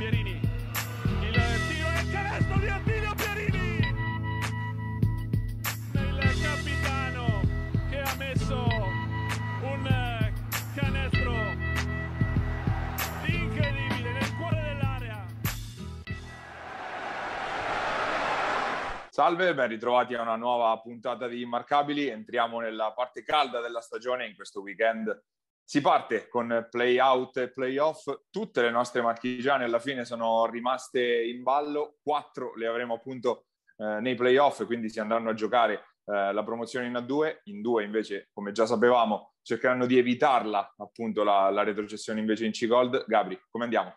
Pierini. Il tiro e il canestro di Attilio Pierini. Il capitano che ha messo un canestro incredibile nel cuore dell'area. Salve, ben ritrovati a una nuova puntata di Immarcabili. Entriamo nella parte calda della stagione in questo weekend. Si parte con play out e play off. Tutte le nostre marchigiane alla fine sono rimaste in ballo. Quattro le avremo appunto eh, nei play off, quindi si andranno a giocare eh, la promozione in A2. In due invece, come già sapevamo, cercheranno di evitarla appunto la, la retrocessione invece in C-Gold. Gabri, come andiamo?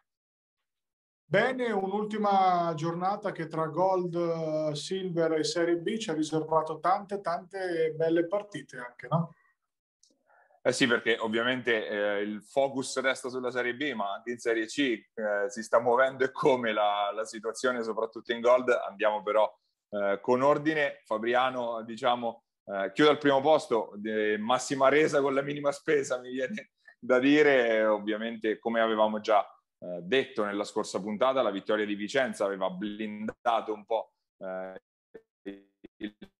Bene, un'ultima giornata che tra Gold, Silver e Serie B ci ha riservato tante, tante belle partite anche, no? Eh sì, perché ovviamente eh, il focus resta sulla Serie B, ma anche in Serie C eh, si sta muovendo e come la, la, situazione, soprattutto in Gold. Andiamo però eh, con ordine. Fabriano, diciamo, eh, chiude al primo posto, massima resa con la minima spesa, mi viene da dire. Ovviamente, come avevamo già eh, detto nella scorsa puntata, la vittoria di Vicenza aveva blindato un po' eh,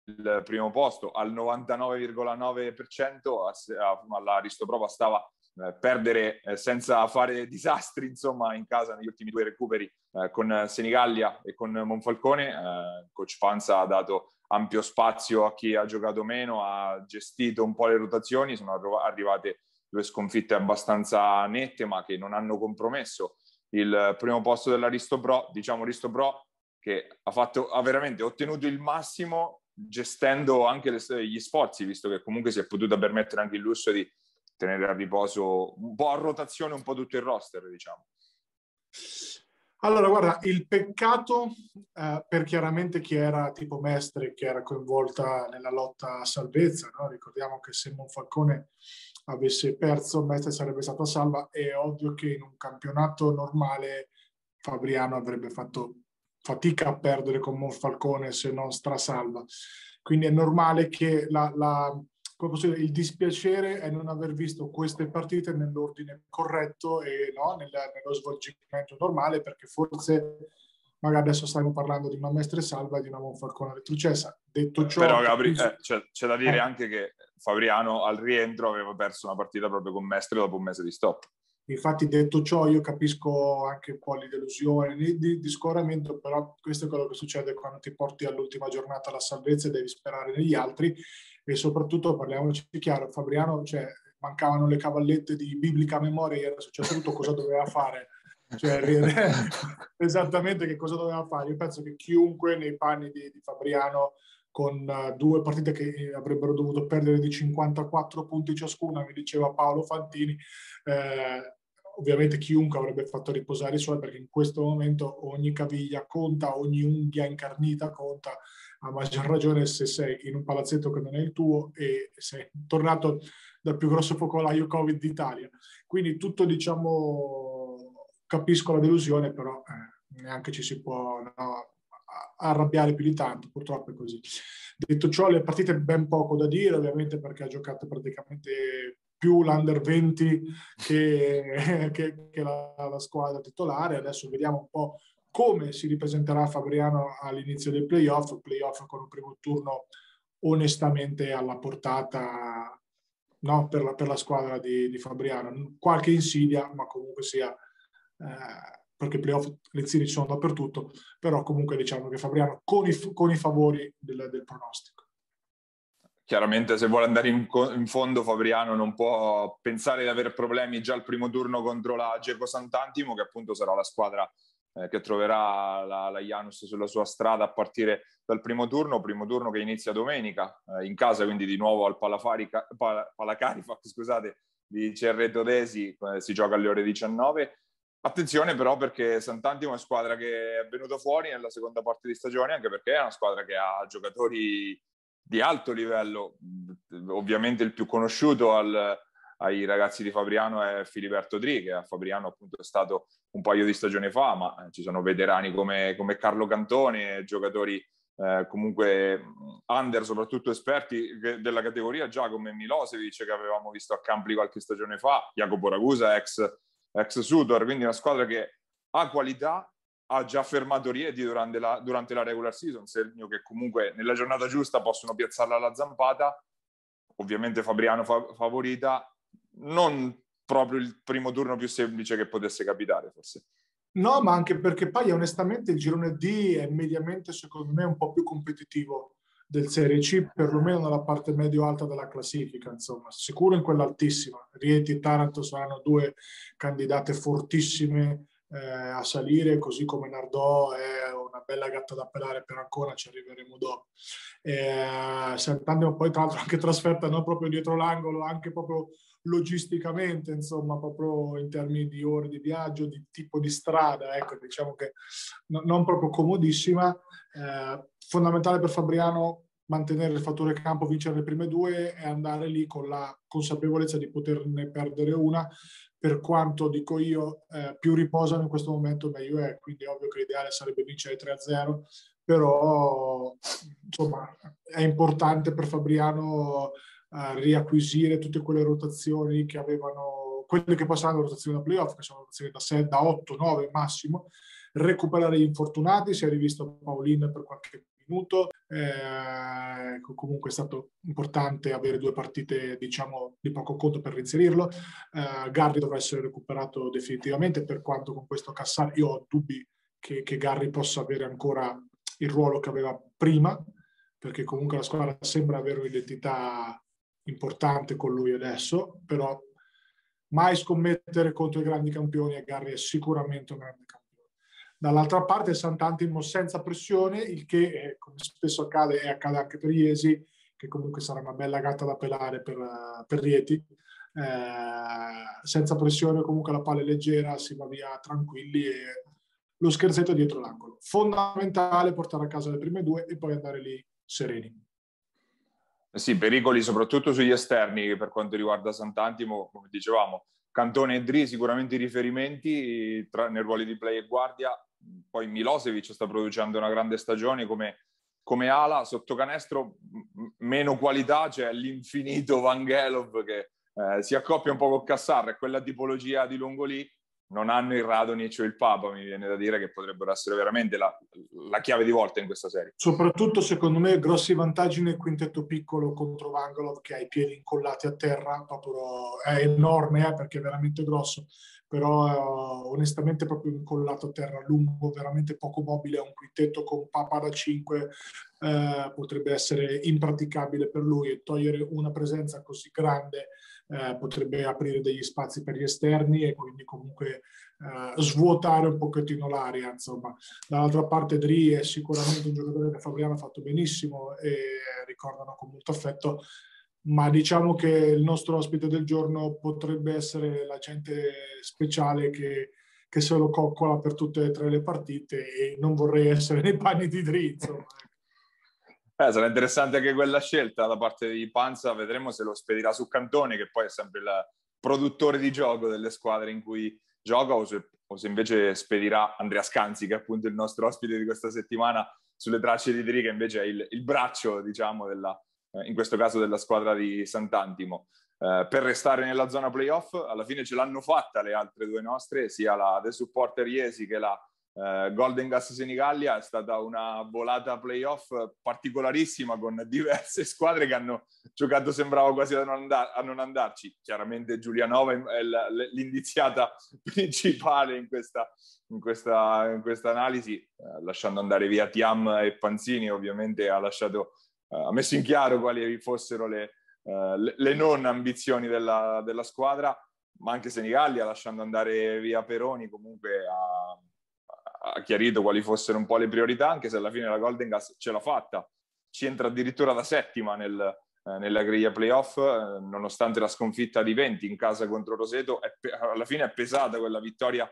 il primo posto al 99,9% all'Aristoprova stava eh, perdere eh, senza fare disastri insomma in casa negli ultimi due recuperi eh, con Senigallia e con Monfalcone eh, coach Panza ha dato ampio spazio a chi ha giocato meno ha gestito un po' le rotazioni sono arrivate due sconfitte abbastanza nette ma che non hanno compromesso il primo posto dell'Aristopro diciamo Aristopro che ha, fatto, ha veramente ottenuto il massimo gestendo anche le, gli sforzi, visto che comunque si è potuta permettere anche il lusso di tenere a riposo un po' a rotazione un po' tutto il roster, diciamo. Allora, guarda, il peccato eh, per chiaramente chi era tipo Mestre, che era coinvolta nella lotta a salvezza, no? ricordiamo che se Monfalcone avesse perso, Mestre sarebbe stato a salva, è ovvio che in un campionato normale Fabriano avrebbe fatto fatica a perdere con Monfalcone se non strasalva. Quindi è normale che la, la, dire, il dispiacere è non aver visto queste partite nell'ordine corretto e no, nel, nello svolgimento normale, perché forse magari adesso stiamo parlando di una Mestre Salva e di una Monfalcone retrocessa. Detto ciò... Però Gabri, eh, c'è, c'è, da dire eh. anche che Fabriano al rientro aveva perso una partita proprio con Mestre dopo un mese di stop. Infatti, detto ciò, io capisco anche un po' di delusione, di, di, scoramento, però questo è quello che succede quando ti porti all'ultima giornata alla salvezza e devi sperare negli altri. E soprattutto, parliamoci chiaro, Fabriano, cioè, mancavano le cavallette di biblica memoria, gli era successo tutto, cosa doveva fare? Cioè, esattamente che cosa doveva fare. Io penso che chiunque nei panni di, di Fabriano con uh, due partite che avrebbero dovuto perdere di 54 punti ciascuna, mi diceva Paolo Fantini, eh, ovviamente chiunque avrebbe fatto riposare i suoi perché in questo momento ogni caviglia conta, ogni unghia incarnita conta, a maggior ragione se sei in un palazzetto che non è il tuo e sei tornato dal più grosso focolaio Covid d'Italia. Quindi tutto diciamo, capisco la delusione, però eh, neanche ci si può no, arrabbiare più di tanto, purtroppo è così. Detto ciò, le partite ben poco da dire, ovviamente perché ha giocato praticamente più l'Under 20 che, che, che la, la, squadra titolare. Adesso vediamo un po' come si ripresenterà Fabriano all'inizio dei playoff, playoff con un primo turno onestamente alla portata no, per, la, per, la, squadra di, di, Fabriano. Qualche insidia, ma comunque sia... Eh, perché playoff le zine ci sono dappertutto, però comunque diciamo che Fabriano con i, con i favori del, del, pronostico. Chiaramente se vuole andare in, in, fondo Fabriano non può pensare di avere problemi già al primo turno contro la Geco Sant'Antimo, che appunto sarà la squadra eh, che troverà la, la Janus sulla sua strada a partire dal primo turno, primo turno che inizia domenica eh, in casa, quindi di nuovo al Palacarifa, scusate, di Cerreto Desi, eh, si gioca alle ore 19 Attenzione però perché Sant'Antimo è una squadra che è venuta fuori nella seconda parte di stagione, anche perché è una squadra che ha giocatori di alto livello. Ovviamente il più conosciuto al, ai ragazzi di Fabriano è Filiberto Dri, che a Fabriano appunto è stato un paio di stagioni fa, ma ci sono veterani come, come Carlo Cantone, giocatori eh, comunque under, soprattutto esperti della categoria, già come Milosevic che avevamo visto a Campli qualche stagione fa, Jacopo Ragusa, ex ex Sudor, quindi una squadra che ha qualità, ha già fermato Rieti durante la, durante la regular season, segno che comunque nella giornata giusta possono piazzarla alla zampata, ovviamente Fabriano fa- favorita, non proprio il primo turno più semplice che potesse capitare forse. No, ma anche perché poi onestamente il girone D è mediamente secondo me un po' più competitivo del Serie C, perlomeno nella parte medio-alta della classifica, insomma, sicuro in quella altissima. Rieti e Taranto saranno due candidate fortissime eh, a salire, così come Nardò è una bella gatta da pelare per ancora, ci arriveremo dopo. Eh, Sant'Animo poi tra l'altro anche trasferta non proprio dietro l'angolo, anche proprio logisticamente, insomma, proprio in termini di ore di viaggio, di tipo di strada, ecco, diciamo che no, non proprio comodissima. Eh, fondamentale per Fabriano mantenere il fattore campo, vincere le prime due e andare lì con la consapevolezza di poterne perdere una. Per quanto dico io, eh, più riposano in questo momento meglio è, quindi ovvio che l'ideale sarebbe vincere 3-0, però insomma è importante per Fabriano uh, riacquisire tutte quelle rotazioni che avevano, quelle che passano la rotazione da playoff, che sono rotazioni da, 6, da 8, 9 massimo, recuperare gli infortunati, si è rivisto Paolin per qualche minuto, eh, comunque è stato importante avere due partite diciamo di poco conto per reinserirlo, eh, Garri dovrà essere recuperato definitivamente per quanto con questo Cassar io ho dubbi che, che Garri possa avere ancora il ruolo che aveva prima, perché comunque la squadra sembra avere un'identità importante con lui adesso, però mai scommettere contro i grandi campioni e Garri è sicuramente un grande campione. Dall'altra parte Sant'Antimo senza pressione, il che eh, come spesso accade e accade anche per Iesi, che comunque sarà una bella gatta da pelare per, per Rieti, eh, senza pressione comunque la palla è leggera, si va via tranquilli e lo scherzetto dietro l'angolo. Fondamentale portare a casa le prime due e poi andare lì sereni. Sì, pericoli soprattutto sugli esterni per quanto riguarda Sant'Antimo, come dicevamo, Cantone e Dri sicuramente i riferimenti tra, nel ruolo di play e guardia, poi Milosevic sta producendo una grande stagione come, come ala, sotto canestro meno qualità, c'è cioè l'infinito Vangelov che eh, si accoppia un po' con Cassar, è quella tipologia di lungo lì, non hanno il Radonic o il Papa, mi viene da dire che potrebbero essere veramente la, la, chiave di volta in questa serie. Soprattutto, secondo me, grossi vantaggi nel quintetto piccolo contro Vangalov che ha i piedi incollati a terra, proprio, è enorme eh, perché è veramente grosso, però eh, onestamente proprio incollato a terra, lungo, veramente poco mobile, un quintetto con Papa da 5 eh, potrebbe essere impraticabile per lui e togliere una presenza così grande eh, potrebbe aprire degli spazi per gli esterni e quindi comunque eh, svuotare un pochettino l'aria. Insomma. Dall'altra parte Dri è sicuramente un giocatore che Fabriano ha fatto benissimo e ricordano con molto affetto, ma diciamo che il nostro ospite del giorno potrebbe essere la gente speciale che, che se lo coccola per tutte e tre le partite e non vorrei essere nei panni di Dri. Insomma. Eh, sarà interessante anche quella scelta da parte di Panza, vedremo se lo spedirà su Cantone, che poi è sempre il produttore di gioco delle squadre in cui gioca, o se, o se invece spedirà Andrea Scanzi, che è appunto il nostro ospite di questa settimana, sulle tracce di Dri, che invece è il, il braccio, diciamo, della, in questo caso della squadra di Sant'Antimo. Eh, per restare nella zona playoff, alla fine ce l'hanno fatta le altre due nostre, sia la The Supporter Iesi che la Uh, Golden Gas Senigallia è stata una volata playoff particolarissima con diverse squadre che hanno giocato, sembrava quasi a non, andar- a non andarci. Chiaramente Giulianova è l'indiziata principale in questa, in questa, in questa analisi, uh, lasciando andare via Tiam e Panzini, ovviamente ha, lasciato, ha messo in chiaro quali fossero le, le, le non ambizioni della, della, squadra, ma anche Senigallia, lasciando andare via Peroni, comunque ha ha chiarito quali fossero un po' le priorità, anche se alla fine la Golden Gas ce l'ha fatta. Ci entra addirittura da settima nel, eh, nella griglia playoff, eh, nonostante la sconfitta di 20 in casa contro Roseto. È, alla fine è pesata quella vittoria,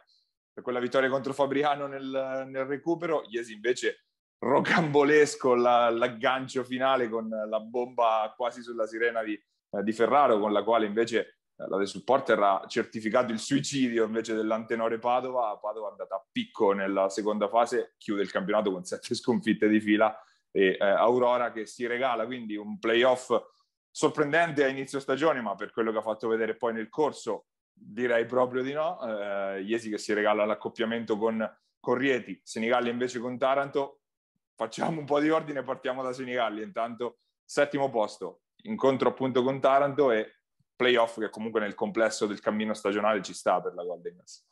quella vittoria contro Fabriano nel, nel recupero. Iesi invece rocambolesco la, l'aggancio finale con la bomba quasi sulla sirena di, eh, di Ferraro, con la quale invece la De Supporter ha certificato il suicidio invece dell'Antenore Padova. Padova è andata a picco nella seconda fase, chiude il campionato con sette sconfitte di fila e eh, Aurora che si regala quindi un playoff sorprendente a inizio stagione, ma per quello che ha fatto vedere poi nel corso, direi proprio di no. Eh, Iesi che si regala l'accoppiamento con, con Rieti, Senigallia invece con Taranto. Facciamo un po' di ordine e partiamo da Senigallia. Intanto settimo posto, incontro appunto con Taranto e playoff che comunque nel complesso del cammino stagionale ci sta per la Golden Gas.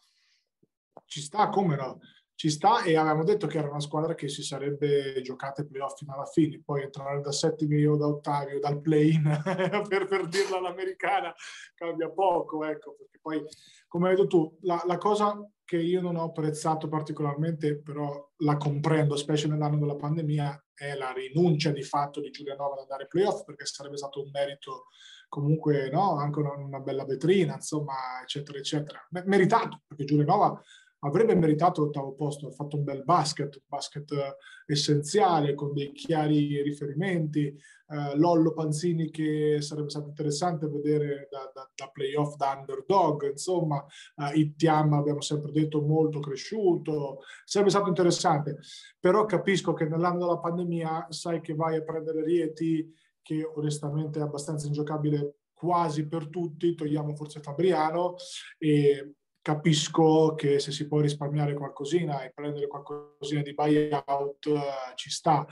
Ci sta, come no? ci sta e avevamo detto che era una squadra che si sarebbe giocata i playoff fino alla fine, poi entrare da settimi o da ottavi o dal play-in per, per dirla all'americana cambia poco, ecco, perché poi come hai detto tu, la, la, cosa che io non ho apprezzato particolarmente, però la comprendo, specie nell'anno della pandemia, è la rinuncia di fatto di Giulianova ad andare ai playoff, perché sarebbe stato un merito comunque, no? anche una, bella vetrina, insomma, eccetera, eccetera. Meritato, perché Giulianova avrebbe meritato l'ottavo posto, ha fatto un bel basket, un basket eh, essenziale con dei chiari riferimenti, eh, Lollo Panzini che sarebbe stato interessante vedere da, da, da playoff da underdog, insomma, eh, Ittiam abbiamo sempre detto molto cresciuto, sarebbe stato interessante, però capisco che nell'anno della pandemia sai che vai a prendere Rieti che onestamente è abbastanza ingiocabile quasi per tutti, togliamo forse Fabriano e capisco che se si può risparmiare qualcosina e prendere qualcosina di buyout uh, ci sta.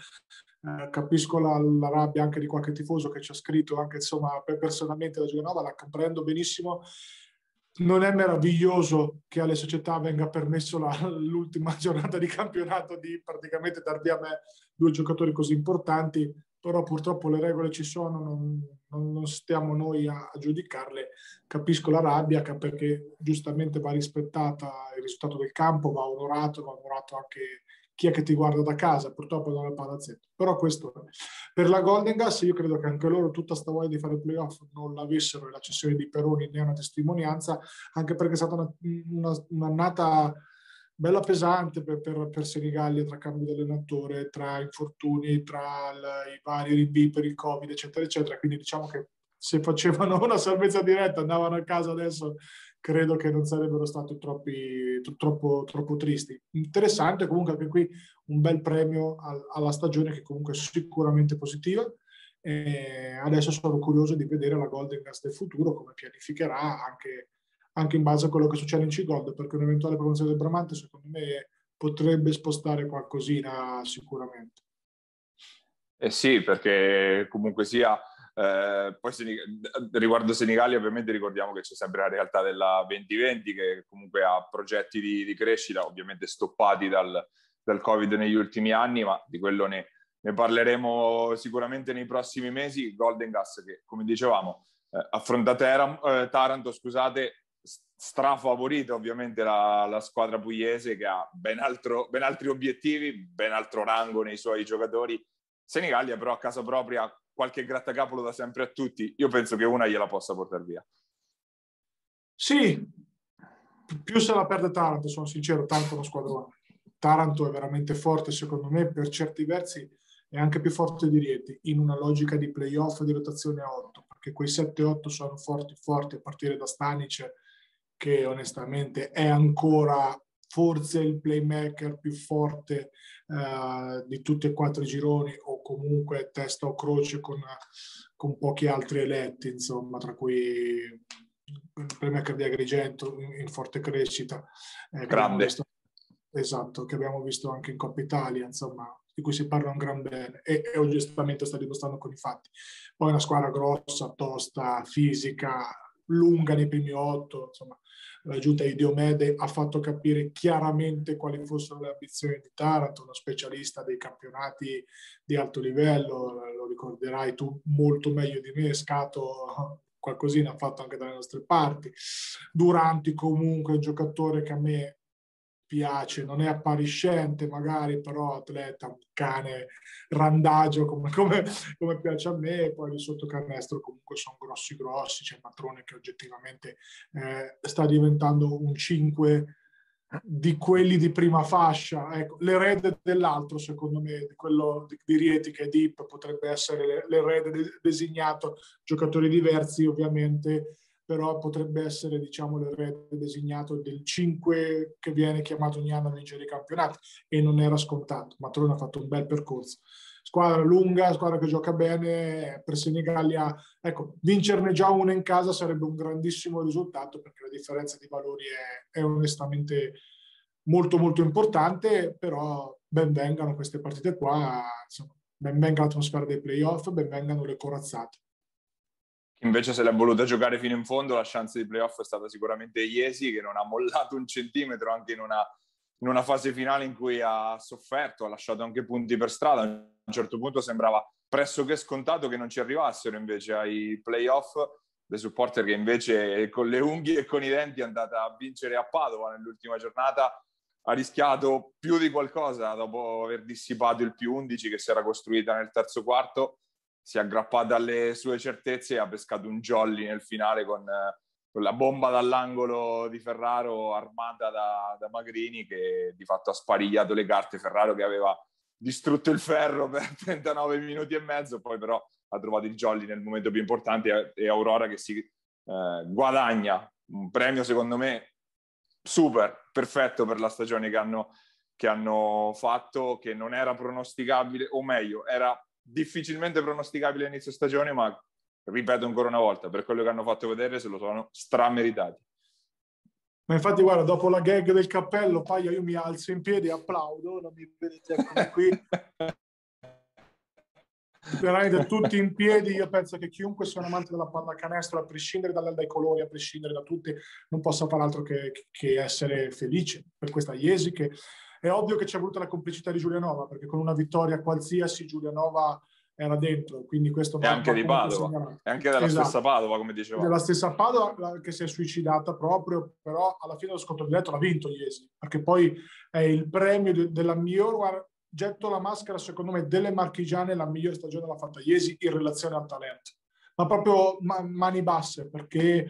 Uh, capisco la, la, rabbia anche di qualche tifoso che ci ha scritto, anche insomma personalmente la Giovanova, la comprendo benissimo. Non è meraviglioso che alle società venga permesso la, l'ultima giornata di campionato di praticamente dar via a me due giocatori così importanti, però purtroppo le regole ci sono, non, non, stiamo noi a, a, giudicarle. Capisco la rabbia perché giustamente va rispettata il risultato del campo, va onorato, va onorato anche chi è che ti guarda da casa, purtroppo non è il palazzetto. Però questo per la Golden Gas io credo che anche loro tutta sta voglia di fare playoff non l'avessero e la cessione di Peroni ne è una testimonianza, anche perché è stata una, una, un'annata bella pesante per, per, per Senigallia tra cambio di allenatore, tra infortuni, tra il, i vari rinvii per il Covid, eccetera, eccetera. Quindi diciamo che se facevano una salvezza diretta andavano a casa adesso, credo che non sarebbero stati troppi, troppo, troppo tristi. Interessante comunque anche qui un bel premio alla stagione che comunque è sicuramente positiva. E adesso sono curioso di vedere la Golden Gas del futuro, come pianificherà anche anche in base a quello che succede in C-Gold, perché un'eventuale promozione del Bramante secondo me potrebbe spostare qualcosina sicuramente. Eh sì, perché comunque sia, eh, poi riguardo Senigali ovviamente ricordiamo che c'è sempre la realtà della 2020 che comunque ha progetti di, di crescita, ovviamente stoppati dal, dal, Covid negli ultimi anni, ma di quello ne, ne parleremo sicuramente nei prossimi mesi. Golden Gas che, come dicevamo, eh, affronta Teram, eh, Taranto, scusate, strafavorita ovviamente la, la, squadra pugliese che ha ben, altro, ben, altri obiettivi, ben altro rango nei suoi giocatori. Senigallia però a casa propria qualche grattacapolo da sempre a tutti, io penso che una gliela possa portare via. Sì, più se la perde Taranto, sono sincero, tanto una squadra. Taranto è veramente forte secondo me, per certi versi è anche più forte di Rieti, in una logica di playoff di rotazione a 8, perché quei 7-8 sono forti, forti a partire da Stanic che onestamente è ancora forse il playmaker più forte uh, di tutti e quattro i gironi o comunque testa o croce con, con pochi altri eletti, insomma, tra cui il playmaker di Agrigento in, in forte crescita. Eh, Grande. Visto, esatto, che abbiamo visto anche in Coppa Italia, insomma, di cui si parla un gran bene e, e oggettivamente sta dimostrando con i fatti. Poi una squadra grossa, tosta, fisica, lunga nei primi otto, insomma, la giunta di Diomede ha fatto capire chiaramente quali fossero le ambizioni di Taranto, uno specialista dei campionati di alto livello, lo ricorderai tu molto meglio di me, Scato qualcosina ha fatto anche dalle nostre parti. Duranti comunque un giocatore che a me piace, non è appariscente magari, però atleta, un cane randagio come, come, come piace a me, poi di sotto canestro comunque sono grossi grossi, c'è Matrone che oggettivamente eh, sta diventando un 5 di quelli di prima fascia, ecco, l'erede dell'altro secondo me, di quello di, di Rieti che è Deep potrebbe essere l'erede de- designato, giocatori diversi ovviamente, però potrebbe essere diciamo l'erede designato del 5 che viene chiamato ogni anno a vincere i campionati e non era scontato. Matrone ha fatto un bel percorso. squadra lunga, squadra che gioca bene, per Senigallia, ecco, vincerne già una in casa sarebbe un grandissimo risultato perché la differenza di valori è, è onestamente molto molto importante, però ben vengano queste partite qua, insomma, ben venga l'atmosfera dei playoff, ben vengano le corazzate. Invece se l'è voluta giocare fino in fondo, la chance di playoff è stata sicuramente Iesi, che non ha mollato un centimetro anche in una, in una fase finale in cui ha sofferto, ha lasciato anche punti per strada. A un certo punto sembrava pressoché scontato che non ci arrivassero invece ai playoff dei supporter che invece con le unghie e con i denti è andata a vincere a Padova nell'ultima giornata ha rischiato più di qualcosa dopo aver dissipato il più 11 che si era costruita nel terzo quarto, si è aggrappata alle sue certezze e ha pescato un jolly nel finale con, con la bomba dall'angolo di Ferraro armata da, da, Magrini che di fatto ha sparigliato le carte. Ferraro che aveva distrutto il ferro per 39 minuti e mezzo, poi però ha trovato il jolly nel momento più importante e Aurora che si eh, guadagna un premio secondo me super, perfetto per la stagione che hanno, che hanno fatto, che non era pronosticabile, o meglio, era difficilmente pronosticabile all'inizio stagione, ma ripeto ancora una volta, per quello che hanno fatto vedere se lo sono strameritati. Ma infatti, guarda, dopo la gag del cappello, Paia, io mi alzo in piedi e applaudo, non mi vedete qui. veramente tutti in piedi. Io penso che chiunque sia un amante della pallacanestro, a prescindere dai, dai colori, a prescindere da tutti, non possa fare altro che, che essere felice per questa Iesi. Che è ovvio che c'è voluta la complicità di Giulianova, perché con una vittoria qualsiasi Giulianova era dentro, quindi questo... E anche di Padova, e anche della esatto. stessa Padova, come dicevamo. Della stessa Padova che si è suicidata proprio, però alla fine dello scontro diretto l'ha vinto Iesi, perché poi è il premio de- della miglior getto la maschera, secondo me, delle marchigiane, la migliore stagione l'ha fatta Iesi in relazione al talento, ma proprio ma, mani basse, perché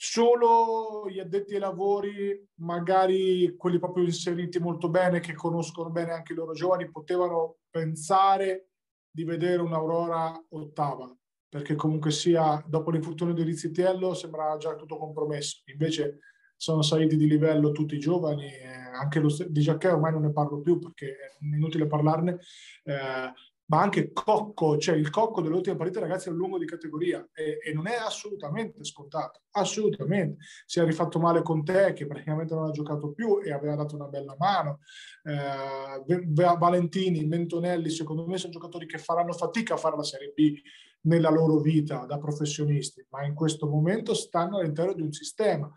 solo gli addetti ai lavori, magari quelli proprio inseriti molto bene, che conoscono bene anche i loro giovani, potevano pensare di vedere un'Aurora ottava, perché comunque sia, dopo l'infortunio di Rizzitiello sembrava già tutto compromesso. Invece sono saliti di livello tutti i giovani, eh, anche lo, di Giacchè ormai non ne parlo più perché è inutile parlarne, eh, ma anche Cocco, cioè il Cocco dell'ultima partita ragazzi è un lungo di categoria e, e, non è assolutamente scontato, assolutamente. Si è rifatto male con te che praticamente non ha giocato più e aveva dato una bella mano. Eh, Valentini, Mentonelli, secondo me sono giocatori che faranno fatica a fare la Serie B nella loro vita da professionisti, ma in questo momento stanno all'interno di un sistema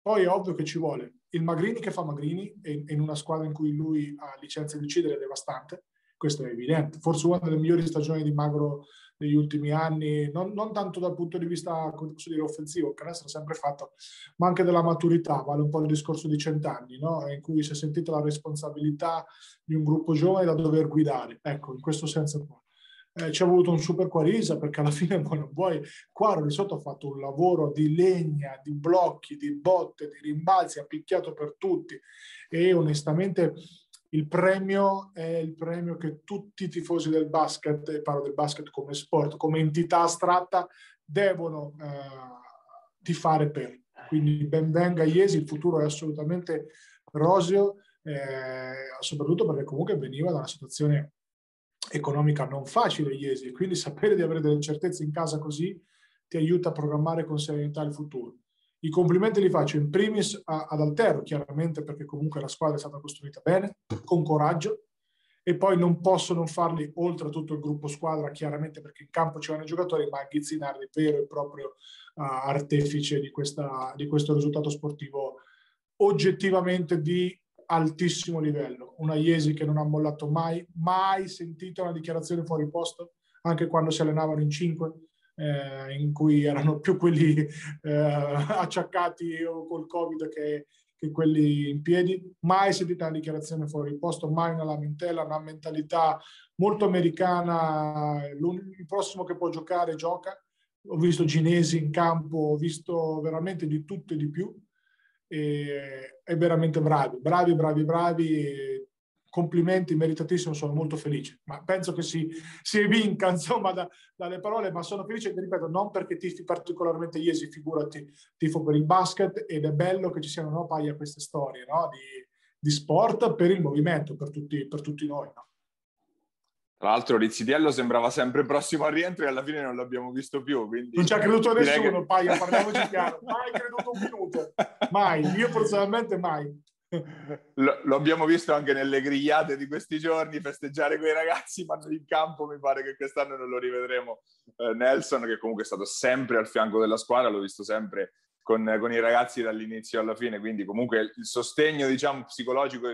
poi è ovvio che ci vuole il Magrini che fa Magrini in una squadra in cui lui ha licenza di uccidere devastante, questo è evidente. Forse una delle migliori stagioni di Magro negli ultimi anni, non, non tanto dal punto di vista dire, offensivo, che adesso l'ha sempre fatto, ma anche della maturità, vale un po' il discorso di cent'anni, no? in cui si è sentita la responsabilità di un gruppo giovane da dover guidare. Ecco, in questo senso qua eh, ci ha voluto un super Quarisa perché alla fine non vuoi, Quaro di sotto ha fatto un lavoro di legna, di blocchi, di botte, di rimbalzi, ha picchiato per tutti e onestamente il premio è il premio che tutti i tifosi del basket, e parlo del basket come sport, come entità astratta, devono eh, tifare per. Quindi ben venga Iesi, il futuro è assolutamente roseo, eh, soprattutto perché comunque veniva da una situazione economica non facile, Iesi, quindi sapere di avere delle certezze in casa così ti aiuta a programmare con serenità il futuro. I complimenti li faccio in primis a, ad Altero, chiaramente perché comunque la squadra è stata costruita bene, con coraggio, e poi non posso non farli oltre a tutto il gruppo squadra, chiaramente perché in campo ci vanno i giocatori, ma Zinardi, vero e proprio uh, artefice di, questa, di questo risultato sportivo oggettivamente di altissimo livello. Una Iesi che non ha mollato mai, mai sentito una dichiarazione fuori posto, anche quando si allenavano in cinque, eh, in cui erano più quelli eh, acciaccati o col Covid che, che, quelli in piedi. Mai sentito una dichiarazione fuori posto, mai una lamentela, una mentalità molto americana. Il prossimo che può giocare gioca. Ho visto Ginesi in campo, ho visto veramente di tutto e di più e, e veramente bravi, bravi, bravi, bravi. Complimenti, meritatissimo, sono molto felice. Ma penso che si, si evinca insomma da, dalle parole, ma sono felice, ripeto, non perché tifi particolarmente Iesi, figurati, tifo per il basket ed è bello che ci siano no, paia queste storie no, di, di, sport per il movimento, per tutti, per tutti noi. No? Tra l'altro Rizzidiello sembrava sempre prossimo al rientro e alla fine non l'abbiamo visto più. Quindi non ci ha creduto nessuno, che... Paia, parliamoci chiaro. Mai creduto un minuto. Mai. Io personalmente mai. Lo, lo, abbiamo visto anche nelle grigliate di questi giorni festeggiare quei ragazzi, ma in campo mi pare che quest'anno non lo rivedremo. Eh, Nelson, che comunque è stato sempre al fianco della squadra, l'ho visto sempre con, con, i ragazzi dall'inizio alla fine, quindi comunque il sostegno diciamo, psicologico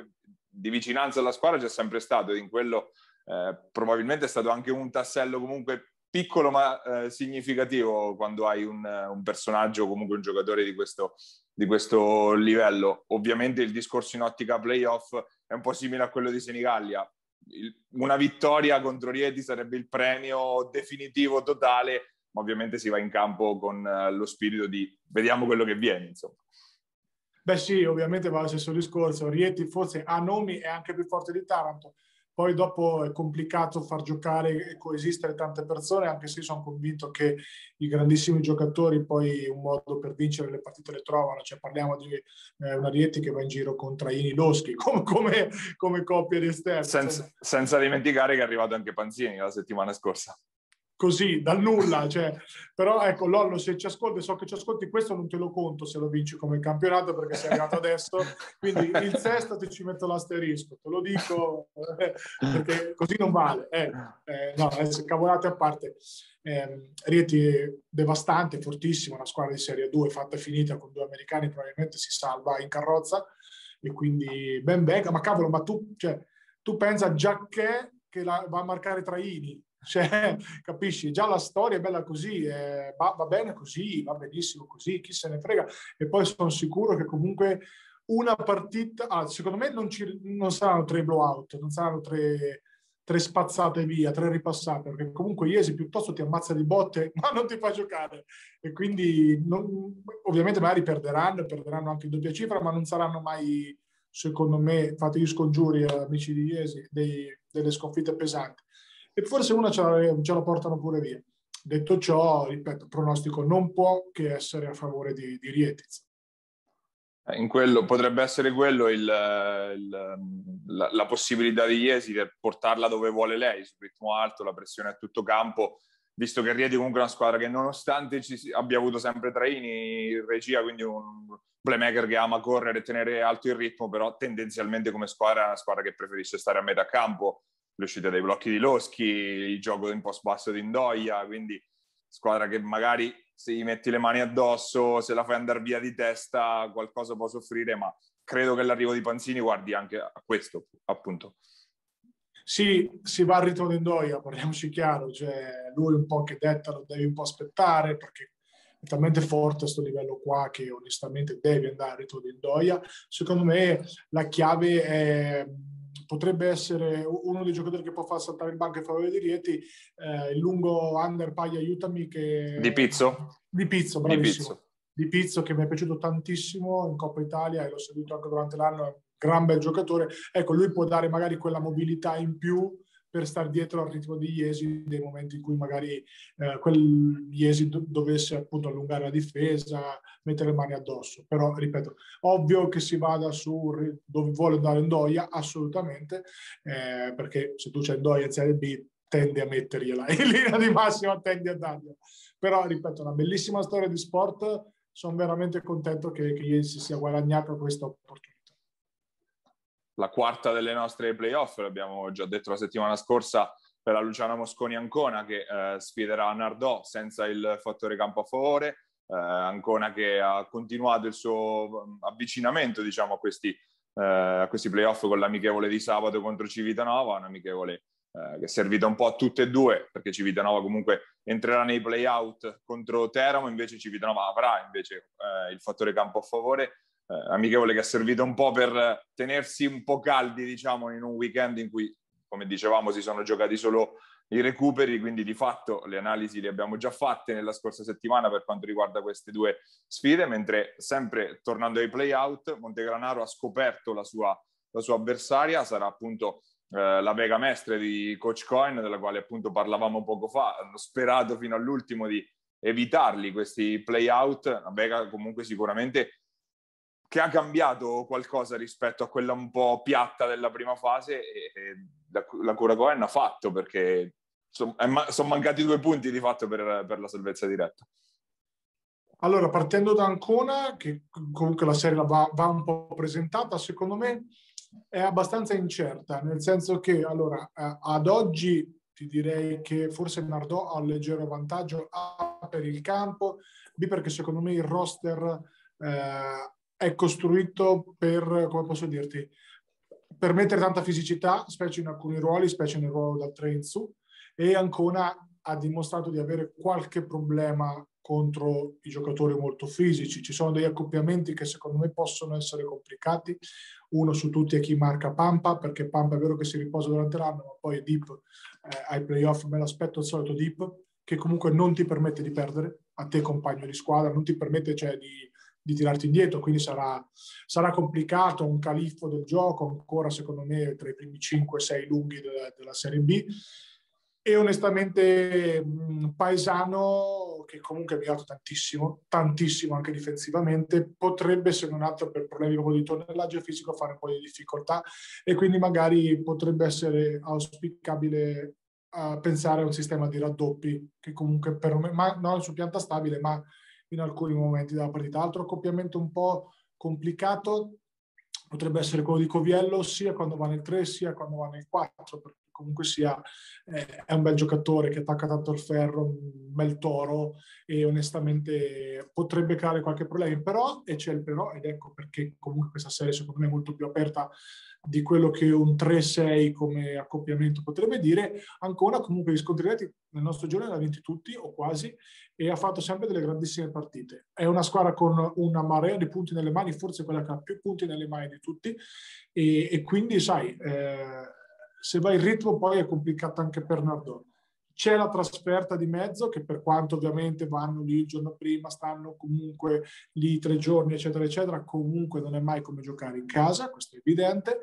di vicinanza alla squadra c'è sempre stato in quello eh, probabilmente è stato anche un tassello comunque piccolo ma eh, significativo quando hai un, un, personaggio comunque un giocatore di questo, di questo livello. Ovviamente il discorso in ottica playoff è un po' simile a quello di Senigallia. Il, una vittoria contro Rieti sarebbe il premio definitivo totale, ma ovviamente si va in campo con uh, lo spirito di vediamo quello che viene. Insomma. Beh sì, ovviamente va lo stesso discorso. Rieti forse a nomi è anche più forte di Taranto, poi dopo è complicato far giocare e coesistere tante persone, anche se sono convinto che i grandissimi giocatori poi un modo per vincere le partite le trovano. Cioè parliamo di eh, una Rieti che va in giro con Traini Loschi come, come, come coppia di esterni. Senza, senza dimenticare che è arrivato anche Panzini la settimana scorsa così, dal nulla. Cioè, però ecco, Lollo, se ci ascolti, so che ci ascolti, questo non te lo conto se lo vinci come campionato perché sei arrivato adesso, quindi il sesto ti ci metto l'asterisco, te lo dico eh, perché così non vale. Eh, eh, no, adesso, cavolate a parte. Eh, Rieti devastante, fortissimo, una squadra di Serie 2 fatta e finita con due americani, probabilmente si salva in carrozza e quindi ben becca, ma cavolo, ma tu, cioè, tu pensa già che, che la, va a marcare Traini, cioè, capisci? Già la storia è bella così, eh, va, va, bene così, va benissimo così, chi se ne frega. E poi sono sicuro che comunque una partita, ah, secondo me non, ci, non saranno tre blowout, non saranno tre, tre, spazzate via, tre ripassate, perché comunque Iesi piuttosto ti ammazza di botte, ma non ti fa giocare. E quindi non, ovviamente magari perderanno, perderanno anche in doppia cifra, ma non saranno mai, secondo me, fate gli scongiuri, amici di Iesi, dei, delle sconfitte pesanti e forse una ce la, ce la portano pure via. Detto ciò, ripeto, pronostico non può che essere a favore di, di Rietiz. Eh, in quello potrebbe essere quello il, il, la, la, possibilità di Iesi di portarla dove vuole lei, sul ritmo alto, la pressione a tutto campo, visto che Rieti comunque è una squadra che nonostante ci abbia avuto sempre Traini in regia, quindi un playmaker che ama correre e tenere alto il ritmo, però tendenzialmente come squadra è una squadra che preferisce stare a metà campo, le uscite dai blocchi di Loschi, il gioco in post basso di Indoia, quindi squadra che magari se gli metti le mani addosso, se la fai andare via di testa, qualcosa può soffrire, ma credo che l'arrivo di Panzini guardi anche a questo, appunto. Sì, si va al ritmo di Indoia, parliamoci chiaro, cioè lui un po' che detta lo devi un po' aspettare perché è talmente forte a questo livello qua che onestamente devi andare al ritmo di Indoia. Secondo me la chiave è potrebbe essere uno dei giocatori che può far saltare il banco in favore di Rieti, eh, il lungo under Paglia aiutami che... Di Pizzo? Di Pizzo, bravissimo. Di Pizzo. Di Pizzo che mi è piaciuto tantissimo in Coppa Italia e l'ho seguito anche durante l'anno, gran bel giocatore. Ecco, lui può dare magari quella mobilità in più per stare dietro al ritmo di Iesi nei momenti in cui magari eh, quel Iesi do- dovesse appunto allungare la difesa, mettere le mani addosso. Però, ripeto, ovvio che si vada su dove vuole andare Ndoia, assolutamente, eh, perché se tu c'è Ndoia in Serie B tendi a mettergliela, in linea di massima tendi a dargliela. Però, ripeto, una bellissima storia di sport, sono veramente contento che, che Iesi sia guadagnato questa opportunità la quarta delle nostre playoff, l'abbiamo già detto la settimana scorsa, per la Luciana Mosconi Ancona che eh, sfiderà Nardò senza il fattore campo a favore, eh, Ancona che ha continuato il suo mm, avvicinamento diciamo, a, questi, eh, a questi playoff con l'amichevole di sabato contro Civitanova, un'amichevole eh, che è servita un po' a tutte e due perché Civitanova comunque entrerà nei playout contro Teramo, invece Civitanova avrà invece eh, il fattore campo a favore amichevole che è servito un po' per tenersi un po' caldi, diciamo, in un weekend in cui, come dicevamo, si sono giocati solo i recuperi, quindi di fatto le analisi le abbiamo già fatte nella scorsa settimana per quanto riguarda queste due sfide, mentre sempre tornando ai play-out, Montegranaro ha scoperto la sua, la sua avversaria, sarà appunto eh, la Vega Mestre di Coach Coin, della quale appunto parlavamo poco fa, hanno sperato fino all'ultimo di evitarli questi play-out, la Vega comunque sicuramente che ha cambiato qualcosa rispetto a quella un po' piatta della prima fase e, e la, la Curacoen ha fatto perché sono son mancati due punti di fatto per, per la salvezza diretta. Allora, partendo da Ancona, che comunque la serie va, va, un po' presentata, secondo me è abbastanza incerta, nel senso che allora, eh, ad oggi ti direi che forse Nardò ha un leggero vantaggio A per il campo, B perché secondo me il roster eh, è costruito per, come posso dirti, per mettere tanta fisicità, specie in alcuni ruoli, specie nel ruolo da 3 in su, e Ancona ha dimostrato di avere qualche problema contro i giocatori molto fisici. Ci sono degli accoppiamenti che secondo me possono essere complicati. Uno su tutti è chi marca Pampa, perché Pampa è vero che si riposa durante l'anno, ma poi deep eh, ai playoff me l'aspetto il solito deep, che comunque non ti permette di perdere a te compagno di squadra, non ti permette cioè di di tirarti indietro, quindi sarà, sarà, complicato, un califfo del gioco, ancora secondo me tra i primi 5-6 lunghi della, della, Serie B. E onestamente mh, Paesano, che comunque ha migliorato tantissimo, tantissimo anche difensivamente, potrebbe, se non altro per problemi proprio di tonnellaggio fisico, fare un po' di difficoltà e quindi magari potrebbe essere auspicabile uh, pensare a un sistema di raddoppi che comunque per me, ma non su pianta stabile, ma in alcuni momenti della partita. Altro accoppiamento un po' complicato potrebbe essere quello di Coviello sia quando va nel 3 sia quando va nel 4 perché comunque sia eh, è un bel giocatore che attacca tanto il ferro, un bel toro e onestamente potrebbe creare qualche problema però e c'è il però ed ecco perché comunque questa serie secondo me è molto più aperta di quello che un 3-6 come accoppiamento potrebbe dire, ancora comunque gli scontri diretti nel nostro girone li ha vinti tutti o quasi e ha fatto sempre delle grandissime partite. È una squadra con una marea di punti nelle mani, forse quella che ha più punti nelle mani di tutti e, e quindi sai, eh, se va in ritmo poi è complicato anche per Nardone. C'è la trasferta di mezzo che per quanto ovviamente vanno lì il giorno prima, stanno comunque lì tre giorni, eccetera, eccetera, comunque non è mai come giocare in casa, questo è evidente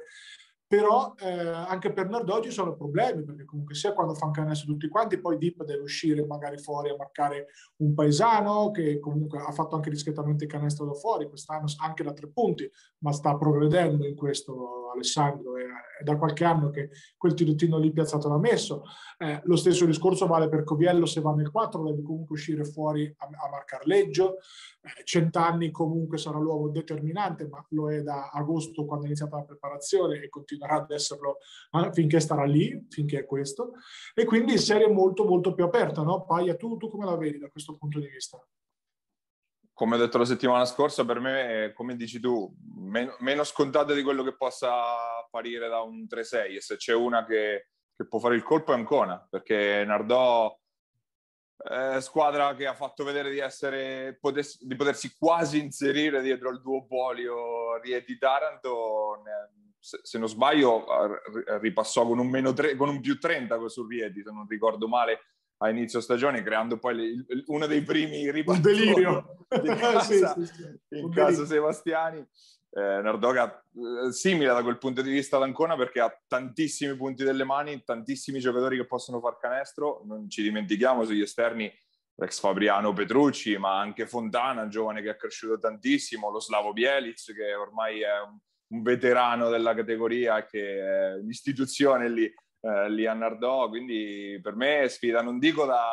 però eh, anche per Nardò ci sono problemi perché comunque sia quando fa un canestro tutti quanti poi Deep deve uscire magari fuori a marcare un paesano che comunque ha fatto anche discretamente il canestro da fuori quest'anno anche da tre punti ma sta progredendo in questo Alessandro. È, è da qualche anno che quel tirottino lì piazzato l'ha messo. Eh, lo stesso discorso vale per Coviello se va nel 4 deve comunque uscire fuori a, a marcar leggio. Eh, cent'anni comunque sarà l'uomo determinante ma lo è da agosto quando è iniziata la preparazione e continua continuerà ad esserlo finché starà lì, finché è questo, e quindi serie molto molto più aperta, no? Paia, tu, tu come la vedi da questo punto di vista? Come ho detto la settimana scorsa, per me, come dici tu, meno, meno scontata di quello che possa apparire da un 3-6 e se c'è una che, che può fare il colpo è Ancona, perché Nardò eh, squadra che ha fatto vedere di, essere, potessi, di potersi quasi inserire dietro il duopolio Rieti-Taranto se non sbaglio, ripassò con un, meno tre, con un più 30 su Rieti, se non ricordo male, a inizio stagione, creando poi le, uno dei primi delirio di casa, sì, sì, sì. in casa Sebastiani. Eh, Nardoga eh, simile da quel punto di vista ad Ancona perché ha tantissimi punti delle mani, tantissimi giocatori che possono far canestro, non ci dimentichiamo sugli esterni l'ex Fabriano Petrucci, ma anche Fontana, giovane che è cresciuto tantissimo, lo Slavo Bielic che ormai è un un veterano della categoria che è un'istituzione lì, eh, lì a Nardò, quindi per me sfida, non dico da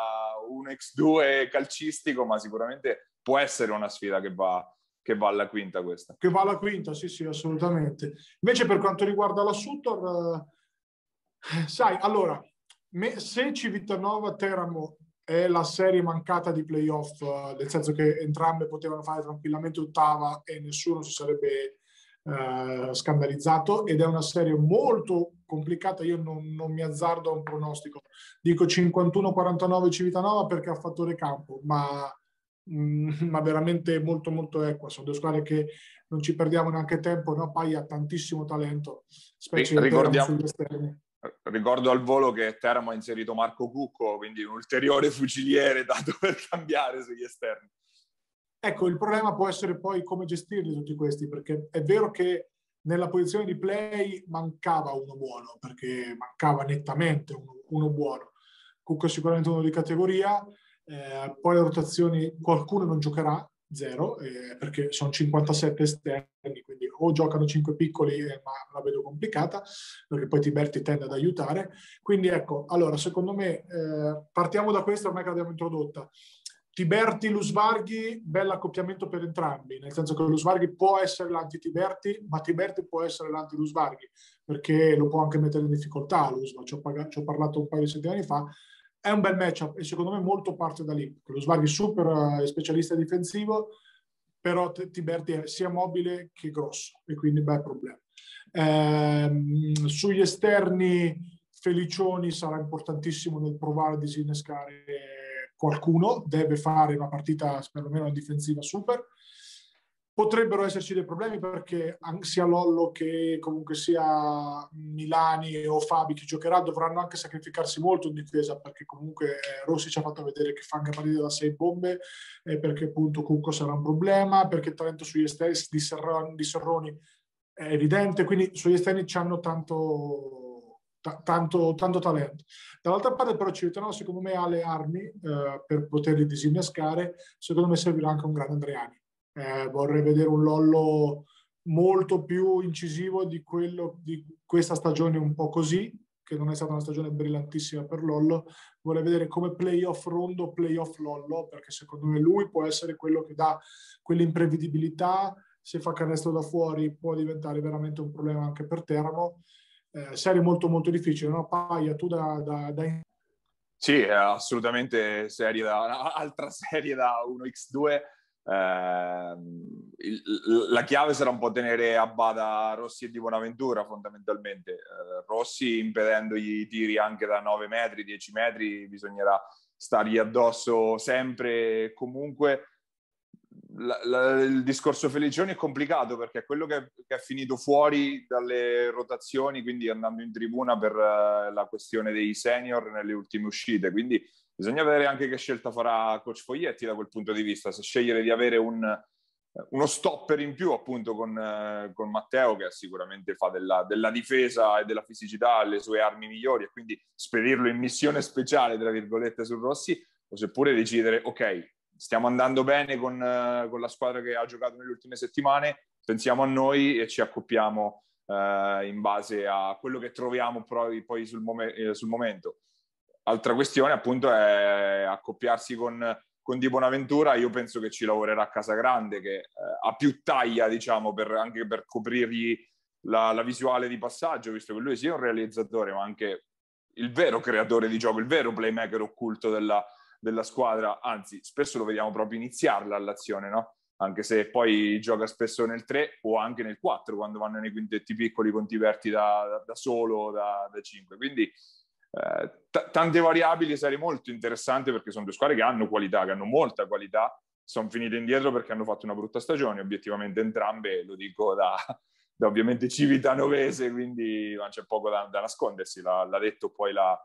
un X2 calcistico, ma sicuramente può essere una sfida che va, che va alla quinta questa. Che va alla quinta, sì, sì, assolutamente. Invece per quanto riguarda la Sutor, eh, sai, allora, me, se Civitanova Teramo è la serie mancata di playoff, eh, nel senso che entrambe potevano fare tranquillamente ottava e nessuno si sarebbe eh, scandalizzato ed è una serie molto complicata. Io non, non mi azzardo a un pronostico. Dico 51-49 Civitanova perché ha fattore campo, ma, mh, mm, ma veramente molto molto equa. Sono due squadre che non ci perdiamo neanche tempo. No? Pai ha tantissimo talento, specie ricordiamo, sugli esterni. Ricordo al volo che Teramo ha inserito Marco Cucco, quindi un ulteriore fuciliere dato per cambiare sugli esterni. Ecco, il problema può essere poi come gestirli tutti questi, perché è vero che nella posizione di play mancava uno buono, perché mancava nettamente uno, uno buono. Cook è sicuramente uno di categoria, eh, poi le rotazioni qualcuno non giocherà, zero, eh, perché sono 57 esterni, quindi o giocano 5 piccoli, eh, ma la vedo complicata, perché poi Tiberti tende ad aiutare. Quindi ecco, allora, secondo me, eh, partiamo da questo, ormai che l'abbiamo introdotta. Tiberti, Lusvarghi, bell'accoppiamento per entrambi, nel senso che Lusvarghi può essere l'anti-Tiberti, ma Tiberti può essere l'anti-Lusvarghi, perché lo può anche mettere in difficoltà Lusva, ci ho, ci ho parlato un paio di settimane fa, è un bel matchup e secondo me molto parte da lì. Lo Svarghi super eh, specialista difensivo, però Tiberti è sia mobile che grosso e quindi bel problema. Eh, sugli esterni Felicioni sarà importantissimo nel provare a disinnescare qualcuno, deve fare una partita perlomeno difensiva super. Potrebbero esserci dei problemi perché sia Lollo che comunque sia Milani o Fabi che giocherà dovranno anche sacrificarsi molto in difesa perché comunque eh, Rossi ci ha fatto vedere che fa anche partite da sei bombe e perché appunto Cucco sarà un problema, perché talento sugli esterni di Serroni, di Serroni è evidente, quindi sugli esterni ci hanno tanto, t- tanto, tanto talento. Dall'altra parte però ci aiuteranno secondo me alle armi eh, per poterli disinnescare, secondo me servirà anche un grande Andreani eh, vorrei vedere un Lollo molto più incisivo di quello di questa stagione un po' così, che non è stata una stagione brillantissima per Lollo. Vorrei vedere come playoff rondo, playoff Lollo, perché secondo me lui può essere quello che dà quell'imprevedibilità. Se fa canestro da fuori può diventare veramente un problema anche per Teramo. Eh, serie molto molto difficile, no? Paia, tu da, da, da... Sì, assolutamente serie da, altra serie da 1x2 eh, il, la chiave sarà un po' tenere a bada Rossi e Di Bonaventura fondamentalmente. Eh, Rossi impedendogli i tiri anche da 9 metri, 10 metri, bisognerà stargli addosso sempre e comunque. La, la, il discorso Felicioni è complicato perché è quello che, che, è finito fuori dalle rotazioni, quindi andando in tribuna per uh, la questione dei senior nelle ultime uscite. Quindi Bisogna vedere anche che scelta farà coach Foglietti da quel punto di vista, se scegliere di avere un, uno stopper in più appunto con, eh, con Matteo che sicuramente fa della, della, difesa e della fisicità le sue armi migliori e quindi spedirlo in missione speciale tra virgolette su Rossi o seppure decidere ok stiamo andando bene con, uh, con, la squadra che ha giocato nelle ultime settimane pensiamo a noi e ci accoppiamo uh, in base a quello che troviamo poi, poi sul, mom- eh, sul momento. Altra questione appunto è accoppiarsi con, con Di Bonaventura, io penso che ci lavorerà a Casagrande che eh, ha più taglia diciamo per, anche per coprirgli la, la, visuale di passaggio, visto che lui sia un realizzatore ma anche il vero creatore di gioco, il vero playmaker occulto della, della squadra, anzi spesso lo vediamo proprio iniziarla l'azione, no? anche se poi gioca spesso nel 3 o anche nel 4 quando vanno nei quintetti piccoli con Tiberti da, da, da solo, da, da 5. Quindi eh, t- tante variabili serie molto interessanti perché sono due squadre che hanno qualità, che hanno molta qualità, sono finite indietro perché hanno fatto una brutta stagione, obiettivamente entrambe, lo dico da, da ovviamente Civitanovese, quindi non c'è poco da, da nascondersi, l'ha, l'ha, detto poi la,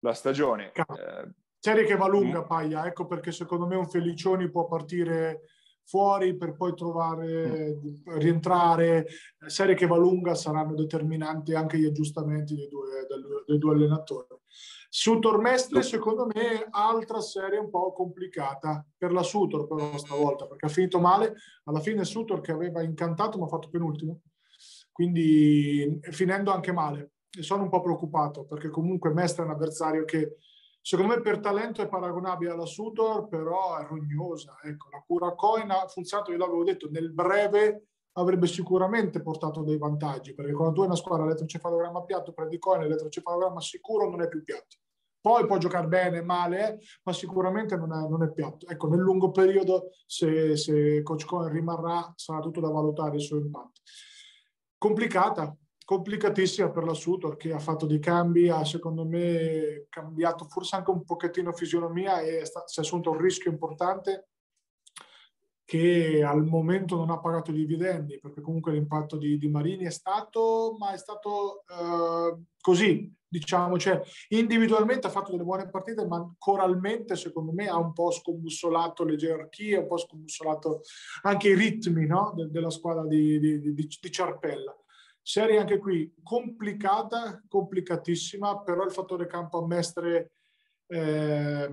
la stagione. Eh, serie che va lunga, m- Paia, ecco perché secondo me un Felicioni può partire fuori per poi trovare, mm. rientrare. Serie che va lunga saranno determinanti anche gli aggiustamenti dei due, dei due allenatori. Su Tormestre, secondo me, altra serie un po' complicata per la Sutor però stavolta, perché ha finito male. Alla fine Sutor che aveva incantato mi ha fatto penultimo, quindi finendo anche male. E sono un po' preoccupato perché comunque Mestre è un avversario che Secondo me per talento è paragonabile alla Sutor, però è rognosa. Ecco, la cura Coin ha funzionato, io l'avevo detto, nel breve avrebbe sicuramente portato dei vantaggi, perché quando tu hai una squadra elettrocefalogramma piatto, prendi Coin, l'elettrocefalogramma sicuro non è più piatto. Poi può giocare bene, male, ma sicuramente non è, non è piatto. Ecco, nel lungo periodo, se, se Coach Coin rimarrà, sarà tutto da valutare il suo impatto. Complicata, complicatissima per la Sutor che ha fatto dei cambi, ha secondo me cambiato forse anche un pochettino fisionomia e sta, si è assunto un rischio importante che al momento non ha pagato i dividendi perché comunque l'impatto di, di Marini è stato, ma è stato uh, così, diciamo, cioè individualmente ha fatto delle buone partite, ma coralmente secondo me ha un po' scombussolato le gerarchie, un po' scombussolato anche i ritmi no? De, della squadra di, di, di, di Ciarpella. Serie anche qui complicata, complicatissima, però il fattore campo a Mestre eh,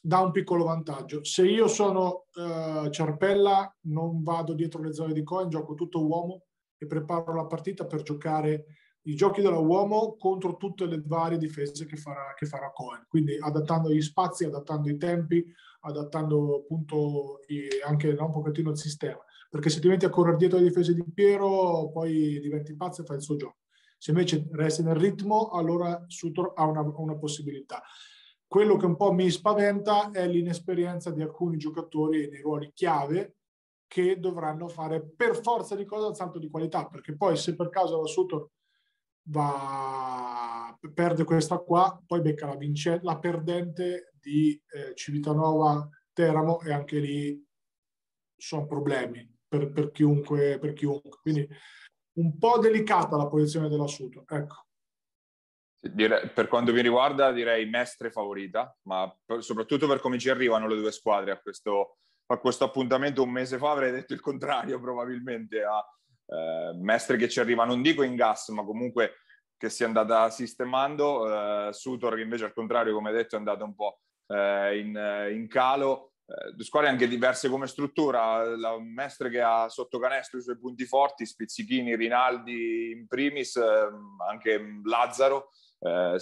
dà un piccolo vantaggio. Se io sono uh, Ciarpella, non vado dietro le zone di coin, gioco tutto uomo e preparo la partita per giocare i giochi della uomo contro tutte le varie difese che farà, che farà Cohen. Quindi adattando gli spazi, adattando i tempi, adattando appunto i, anche no, un pochettino il sistema. Perché se ti metti a correre dietro le difese di Piero, poi diventi pazzo e fai il suo gioco. Se invece resti nel ritmo, allora Sutor ha una, una possibilità. Quello che un po' mi spaventa è l'inesperienza di alcuni giocatori nei ruoli chiave che dovranno fare per forza di cosa il salto di qualità, perché poi se per caso la Sutor va, perde questa qua, poi becca la, vince, la perdente di eh, Civitanova Teramo e anche lì sono problemi per, per, chiunque, per chiunque. Quindi un po' delicata la posizione dell'assunto. Ecco. per quanto mi riguarda, direi Mestre favorita, ma per, soprattutto per come ci arrivano le due squadre a questo, a questo appuntamento un mese fa avrei detto il contrario probabilmente a, eh, Mestre che ci arriva, non dico in gas, ma comunque che si è andata sistemando, eh, Sutor che invece al contrario, come detto, è andata un po' eh, in, in, calo. Eh, due squadre anche diverse come struttura, la Mestre che ha sotto canestro i suoi punti forti, Spizzichini, Rinaldi in primis, ehm, anche Lazzaro, eh,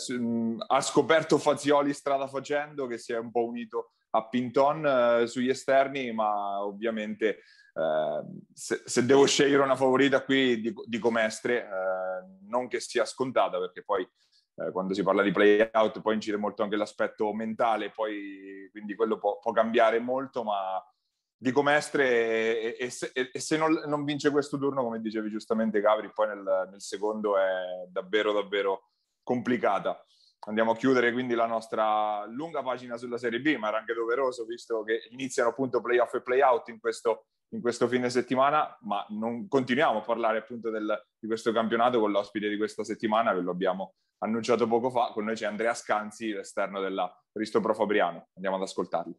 ha scoperto Fazioli strada facendo che si è un po' unito a Pinton eh, sugli esterni, ma ovviamente eh, se, se, devo scegliere una favorita qui dico, dico Mestre, eh, non che sia scontata perché poi eh, quando si parla di play out poi incide molto anche l'aspetto mentale, poi, quindi quello può, può cambiare molto, ma dico Mestre e, e, se, e se non, non, vince questo turno, come dicevi giustamente Gavri, poi nel, nel secondo è davvero davvero complicata. Andiamo a chiudere quindi la nostra lunga pagina sulla Serie B, ma era anche doveroso visto che iniziano appunto playoff e playout in questo, in questo fine settimana, ma non continuiamo a parlare appunto del, di questo campionato con l'ospite di questa settimana che lo abbiamo annunciato poco fa. Con noi c'è Andrea Scanzi, l'esterno della Risto Pro Fabriano. Andiamo ad ascoltarlo.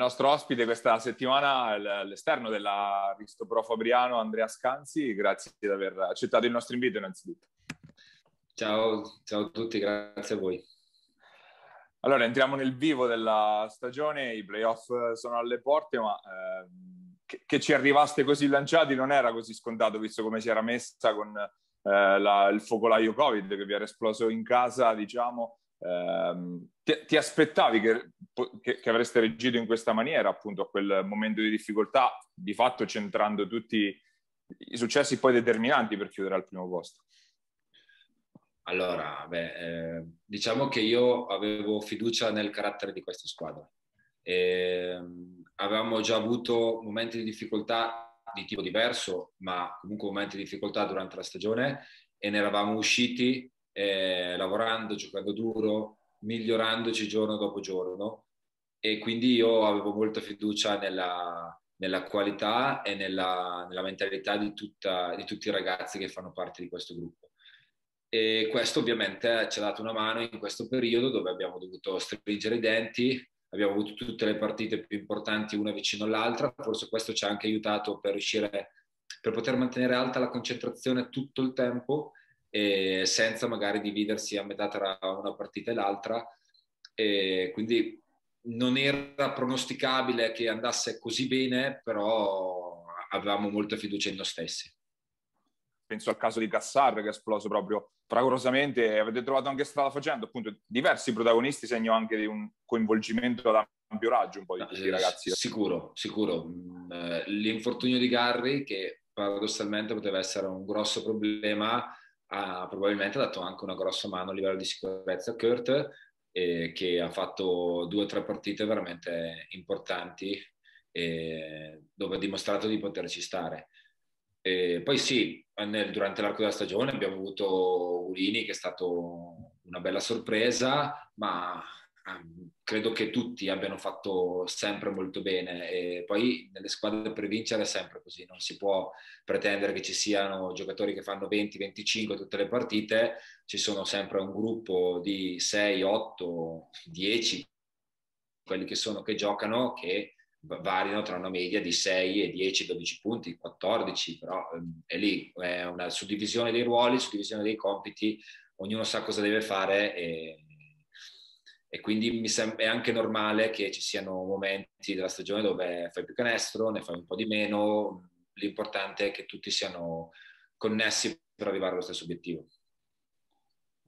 nostro ospite questa settimana all'esterno della Risto Pro Fabriano, Andrea Scanzi. Grazie di aver accettato il nostro invito innanzitutto. Ciao, ciao a tutti, grazie a voi. Allora, entriamo nel vivo della stagione, i playoff sono alle porte, ma eh, che, ci arrivaste così lanciati non era così scontato, visto come si era messa con eh, la, il focolaio Covid che vi era esploso in casa, diciamo, Ehm, ti, ti, aspettavi che, che, che, avreste reagito in questa maniera appunto a quel momento di difficoltà, di fatto centrando tutti i successi poi determinanti per chiudere al primo posto? Allora, beh, eh, diciamo che io avevo fiducia nel carattere di questa squadra. E, avevamo già avuto momenti di difficoltà di tipo diverso, ma comunque momenti di difficoltà durante la stagione e ne eravamo usciti eh, lavorando, giocando duro, migliorandoci giorno dopo giorno e quindi io avevo molta fiducia nella, nella qualità e nella, nella mentalità di, tutta, di, tutti i ragazzi che fanno parte di questo gruppo. E questo ovviamente ci ha dato una mano in questo periodo dove abbiamo dovuto stringere i denti, abbiamo avuto tutte le partite più importanti una vicino all'altra, forse questo ci ha anche aiutato per riuscire, per poter mantenere alta la concentrazione tutto il tempo e senza magari dividersi a metà tra una partita e l'altra. E quindi non era pronosticabile che andasse così bene, però avevamo molta fiducia in noi stessi. Penso al caso di Cassar che è esploso proprio fragorosamente e avete trovato anche strada facendo, appunto, diversi protagonisti, segno anche di un coinvolgimento ad ampio raggio un po' di questi eh, ragazzi. Sicuro, sicuro. Mm, eh, l'infortunio di Garry, che paradossalmente poteva essere un grosso problema, ha probabilmente dato anche una grossa mano a livello di sicurezza a Kurt, eh, che ha fatto due o tre partite veramente importanti eh, dove ha dimostrato di poterci stare. E poi sì, nel, durante l'arco della stagione abbiamo avuto Urini che è stato una bella sorpresa, ma Ehm, credo che tutti abbiano fatto sempre molto bene. E poi nelle squadre per vincere è sempre così, non si può pretendere che ci siano giocatori che fanno 20-25 tutte le partite, ci sono sempre un gruppo di 6, 8, 10, quelli che sono che giocano, che variano tra una media di 6 e 10, 12 punti, 14, però ehm, è lì, è una suddivisione dei ruoli, suddivisione dei compiti, ognuno sa cosa deve fare e, e quindi mi sembra, è anche normale che ci siano momenti della stagione dove fai più canestro, ne fai un po' di meno, l'importante è che tutti siano connessi per arrivare allo stesso obiettivo.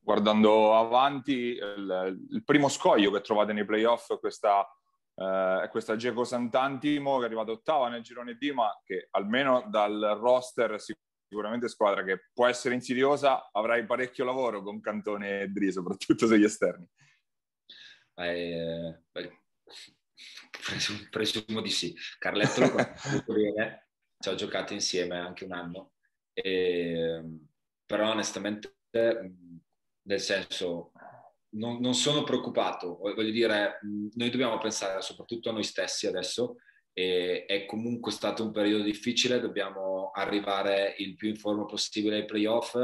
Guardando avanti, il, il primo scoglio che trovate nei playoff questa eh, questa Geco Sant'Antimo che è arrivata ottava nel girone D, ma che almeno dal roster sicuramente squadra che può essere insidiosa, avrai parecchio lavoro con Cantone e Dri, soprattutto sugli esterni. Eh, beh, presumo, presumo, di sì. Carletto lo conosco bene, ci ho giocato insieme anche un anno, e, però onestamente, nel senso, non, non, sono preoccupato, voglio dire, noi dobbiamo pensare soprattutto a noi stessi adesso e è comunque stato un periodo difficile, dobbiamo arrivare il più in forma possibile ai playoff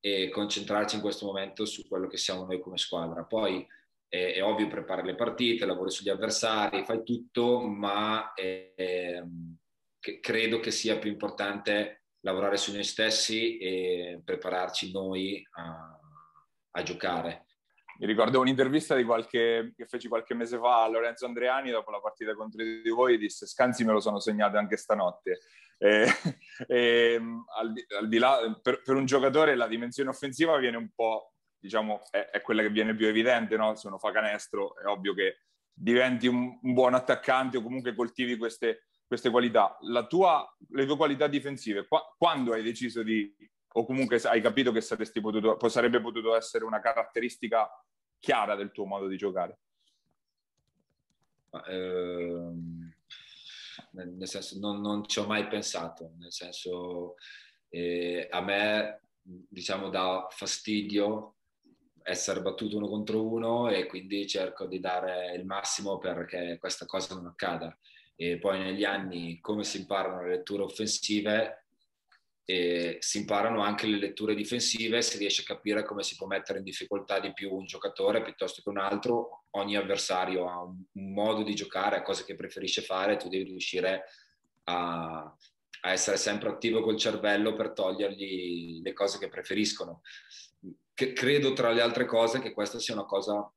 e concentrarci in questo momento su quello che siamo noi come squadra. Poi è, è ovvio preparare le partite, lavori sugli avversari, fai tutto, ma è, è, credo che sia più importante lavorare su noi stessi e prepararci noi a, a giocare mi ricordo un'intervista qualche, che feci qualche mese fa a Lorenzo Andreani dopo la partita contro di voi, disse Scanzi me lo sono segnato anche stanotte. E, e, al, di, al di là, per, per, un giocatore la dimensione offensiva viene un po', diciamo, è, è quella che viene più evidente, no? Se uno fa canestro è ovvio che diventi un, un buon attaccante o comunque coltivi queste, queste qualità. Tua, le tue qualità difensive, qua, quando hai deciso di, o comunque hai capito che potuto, sarebbe potuto essere una caratteristica chiara del tuo modo di giocare? Eh, nel senso, non, non, ci ho mai pensato, nel senso, eh, a me, diciamo, dà fastidio essere battuto uno contro uno e quindi cerco di dare il massimo perché questa cosa non accada. E poi negli anni, come si imparano le letture offensive, e si imparano anche le letture difensive, si riesce a capire come si può mettere in difficoltà di più un giocatore piuttosto che un altro, ogni avversario ha un, un modo di giocare, ha cose che preferisce fare, tu devi riuscire a, a essere sempre attivo col cervello per togliergli le cose che preferiscono. Che credo tra le altre cose che questa sia una cosa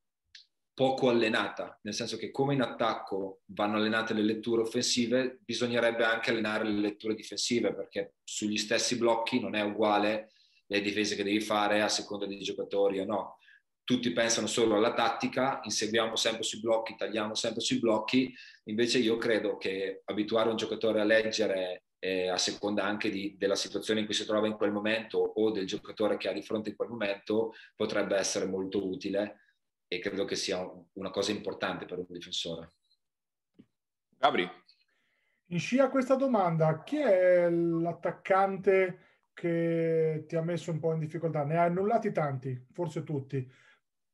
poco allenata, nel senso che come in attacco vanno allenate le letture offensive, bisognerebbe anche allenare le letture difensive, perché sugli stessi blocchi non è uguale le difese che devi fare a seconda dei giocatori o no. Tutti pensano solo alla tattica, inseguiamo sempre sui blocchi, tagliamo sempre sui blocchi, invece io credo che abituare un giocatore a leggere eh, a seconda anche di, della situazione in cui si trova in quel momento o del giocatore che ha di fronte in quel momento potrebbe essere molto utile e credo che sia una cosa importante per un difensore. Gabri. In scia questa domanda, chi è l'attaccante che ti ha messo un po' in difficoltà? Ne hai annullati tanti, forse tutti.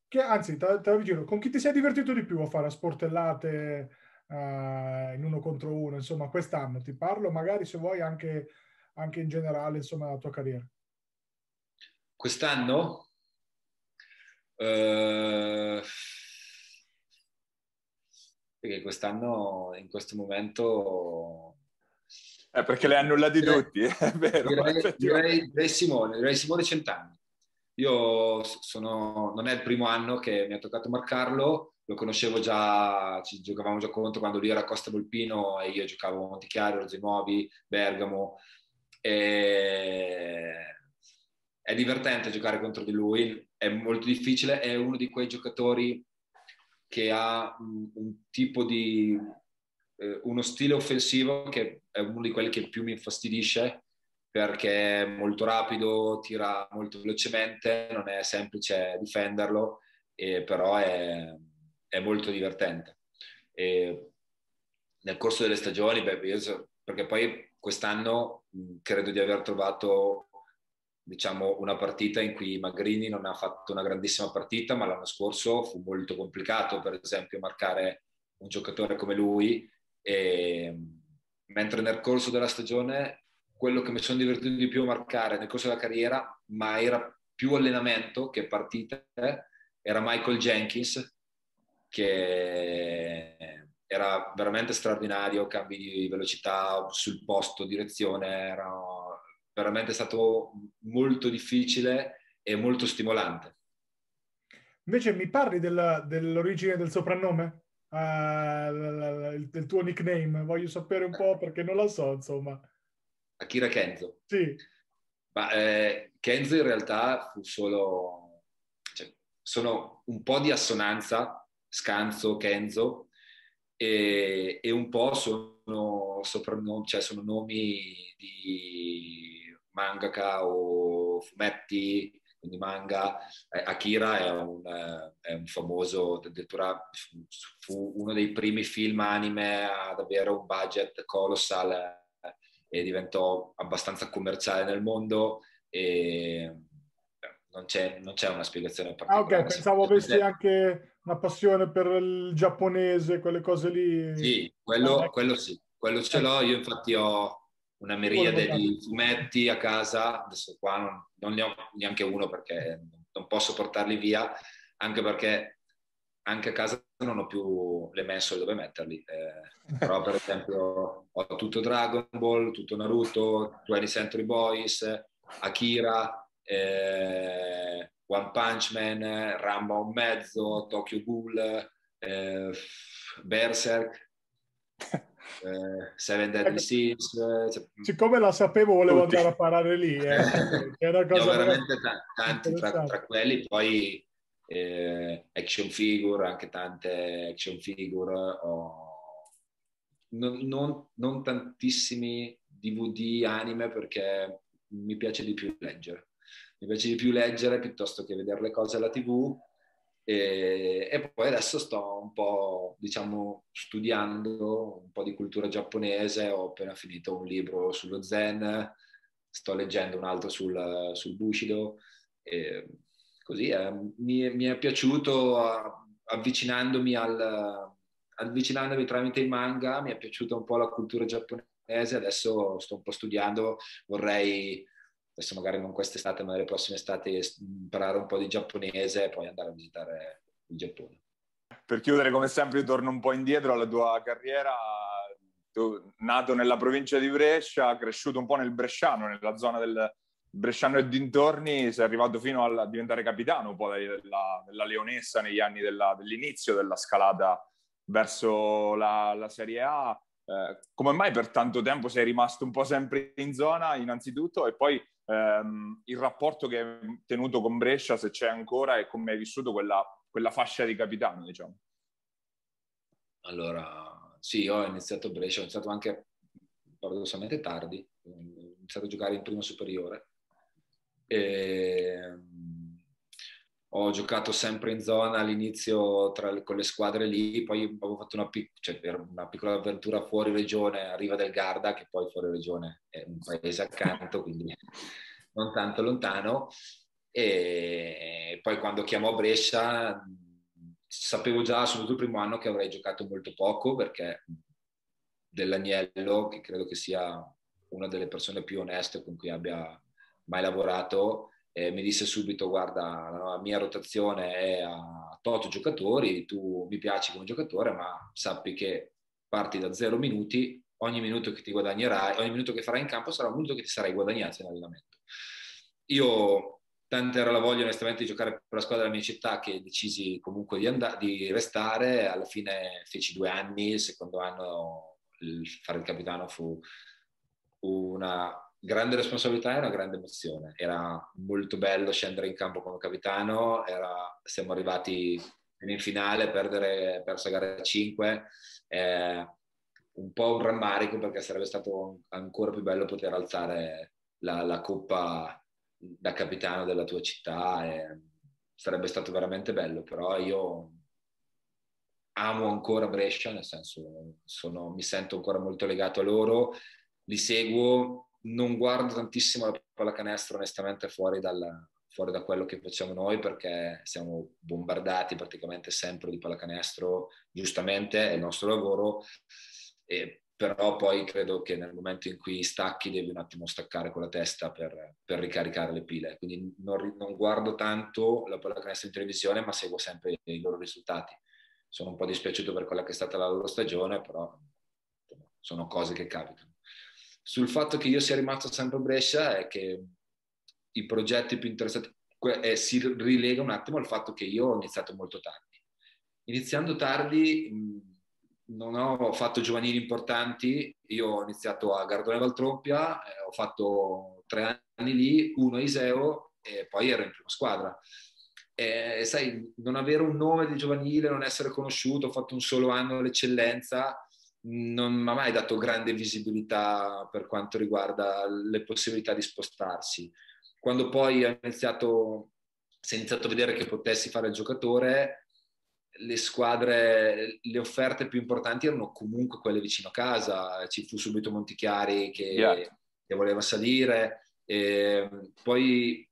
Che, anzi, te, te giro, con chi ti sei divertito di più a fare sportellate uh, in uno contro uno? Insomma, quest'anno ti parlo, magari se vuoi anche, anche in generale, insomma, la tua carriera. Quest'anno? Uh, perché quest'anno, in questo momento... Eh, perché le hanno annullati direi, tutti, è vero. Direi, direi, direi, Simone, direi Simone Centanni. Io sono, non è il primo anno che mi ha toccato marcarlo, lo conoscevo già, ci giocavamo già contro quando lui era a Costa Volpino e io giocavo a Montichiaro, Nuovi, Bergamo. E è divertente giocare contro di lui, è molto difficile, è uno di quei giocatori che ha un, un tipo di eh, uno stile offensivo che è uno di quelli che più mi infastidisce perché è molto rapido, tira molto velocemente, non è semplice difenderlo, eh, però è, è, molto divertente. E nel corso delle stagioni, beh, so, perché poi quest'anno credo di aver trovato diciamo, una partita in cui Magrini non ha fatto una grandissima partita, ma l'anno scorso fu molto complicato, per esempio, marcare un giocatore come lui. E, mentre nel corso della stagione quello che mi sono divertito di più a marcare nel corso della carriera, ma era più allenamento che partite, era Michael Jenkins, che era veramente straordinario, cambi di velocità sul posto, direzione, era veramente stato molto difficile e molto stimolante. Invece mi parli della, dell'origine del soprannome? Uh, del tuo nickname? Voglio sapere un po' perché non lo so, insomma. Akira Kenzo. Sì. Ma eh, Kenzo in realtà fu solo... Cioè, sono un po' di assonanza, Scanzo, Kenzo, e, e un po' sono, soprannomi, cioè sono nomi di mangaka o fumetti quindi manga. Eh, Akira è un, eh, è un, famoso, addirittura fu uno dei primi film anime ad avere un budget colossal eh, e diventò abbastanza commerciale nel mondo e non c'è, non c'è una spiegazione particolare. Ah, ok, pensavo avessi anche una passione per il giapponese, quelle cose lì. Sì, quello, ah, quello sì, quello ce l'ho. Io infatti ho una miriade di fumetti a casa, adesso qua non, non, ne ho neanche uno perché non posso portarli via, anche perché anche a casa non ho più le mensole dove metterli. Eh, però per esempio ho tutto Dragon Ball, tutto Naruto, 20 Century Boys, Akira, eh, One Punch Man, Rambo un mezzo, Tokyo Ghoul, eh, Berserk eh, Seven Deadly. Sins. Eh, cioè, Siccome la sapevo, volevo Tutti. andare a parare lì. Eh. È una cosa veramente t- tanti tra, tra, quelli, poi eh, action figure, anche tante action figure. Oh, non, non, non tantissimi DVD anime perché mi piace di più leggere. Mi piace di più leggere piuttosto che vedere le cose alla TV e, e, poi adesso sto un po', diciamo, studiando un po' di cultura giapponese, ho appena finito un libro sullo zen, sto leggendo un altro sul, sul Bushido, e così eh, mi, mi, è piaciuto avvicinandomi al, avvicinandomi tramite i manga, mi è piaciuta un po' la cultura giapponese, adesso sto un po' studiando, vorrei adesso magari non quest'estate, ma nelle prossime estati imparare un po' di giapponese e poi andare a visitare il Giappone. Per chiudere, come sempre, torno un po' indietro alla tua carriera. Tu, nato nella provincia di Brescia, cresciuto un po' nel Bresciano, nella zona del Bresciano e dintorni, sei arrivato fino a diventare capitano un po' della, della Leonessa negli anni della, dell'inizio della scalata verso la, la Serie A. Eh, come mai per tanto tempo sei rimasto un po' sempre in zona, innanzitutto, e poi ehm, il rapporto che hai tenuto con Brescia, se c'è ancora, e come hai vissuto quella, quella fascia di capitano, diciamo. Allora, sì, ho iniziato Brescia, ho iniziato anche paradossalmente tardi, ho iniziato a giocare in prima superiore. E, ho giocato sempre in zona all'inizio tra, con le squadre lì, poi avevo fatto una, pic- cioè, una, piccola avventura fuori regione a Riva del Garda, che poi fuori regione è un paese accanto, quindi non tanto lontano. E poi quando chiamò Brescia sapevo già, soprattutto il primo anno, che avrei giocato molto poco perché dell'Agnello, che credo che sia una delle persone più oneste con cui abbia mai lavorato, eh, mi disse subito guarda la mia rotazione è a tot giocatori, tu mi piaci come giocatore ma sappi che parti da zero minuti, ogni minuto che ti guadagnerai, ogni minuto che farai in campo sarà un minuto che ti sarai guadagnato in allenamento. Io tanta era la voglia onestamente di giocare per la squadra della mia città che decisi comunque di, and- di restare, alla fine feci due anni, il secondo anno il fare il capitano fu una grande responsabilità e una grande emozione. Era molto bello scendere in campo come capitano, era, siamo arrivati in finale, perdere, perso gara 5, eh, un po' un rammarico perché sarebbe stato ancora più bello poter alzare la, la coppa da capitano della tua città e sarebbe stato veramente bello, però io amo ancora Brescia, nel senso sono, mi sento ancora molto legato a loro, li seguo non guardo tantissimo la pallacanestro onestamente fuori, dal, fuori, da quello che facciamo noi perché siamo bombardati praticamente sempre di pallacanestro, giustamente è il nostro lavoro, e, però poi credo che nel momento in cui stacchi devi un attimo staccare con la testa per, per ricaricare le pile, quindi non, non, guardo tanto la pallacanestro in televisione ma seguo sempre i loro risultati. sono un po' dispiaciuto per quella che è stata la loro stagione, però sono cose che capitano. Sul fatto che io sia rimasto sempre a Brescia è che i progetti più interessanti eh, si rilega un attimo al fatto che io ho iniziato molto tardi. Iniziando tardi non ho fatto giovanili importanti, io ho iniziato a Gardone Valtrompia, eh, ho fatto tre anni lì, uno a Iseo e poi ero in prima squadra eh, sai, non avere un nome di giovanile, non essere conosciuto, ho fatto un solo anno all'eccellenza, non mi ha mai dato grande visibilità per quanto riguarda le possibilità di spostarsi. Quando poi ho iniziato, si è iniziato a vedere che potessi fare il giocatore, le squadre, le offerte più importanti erano comunque quelle vicino a casa. Ci fu subito Montichiari che, yeah. che voleva salire, e poi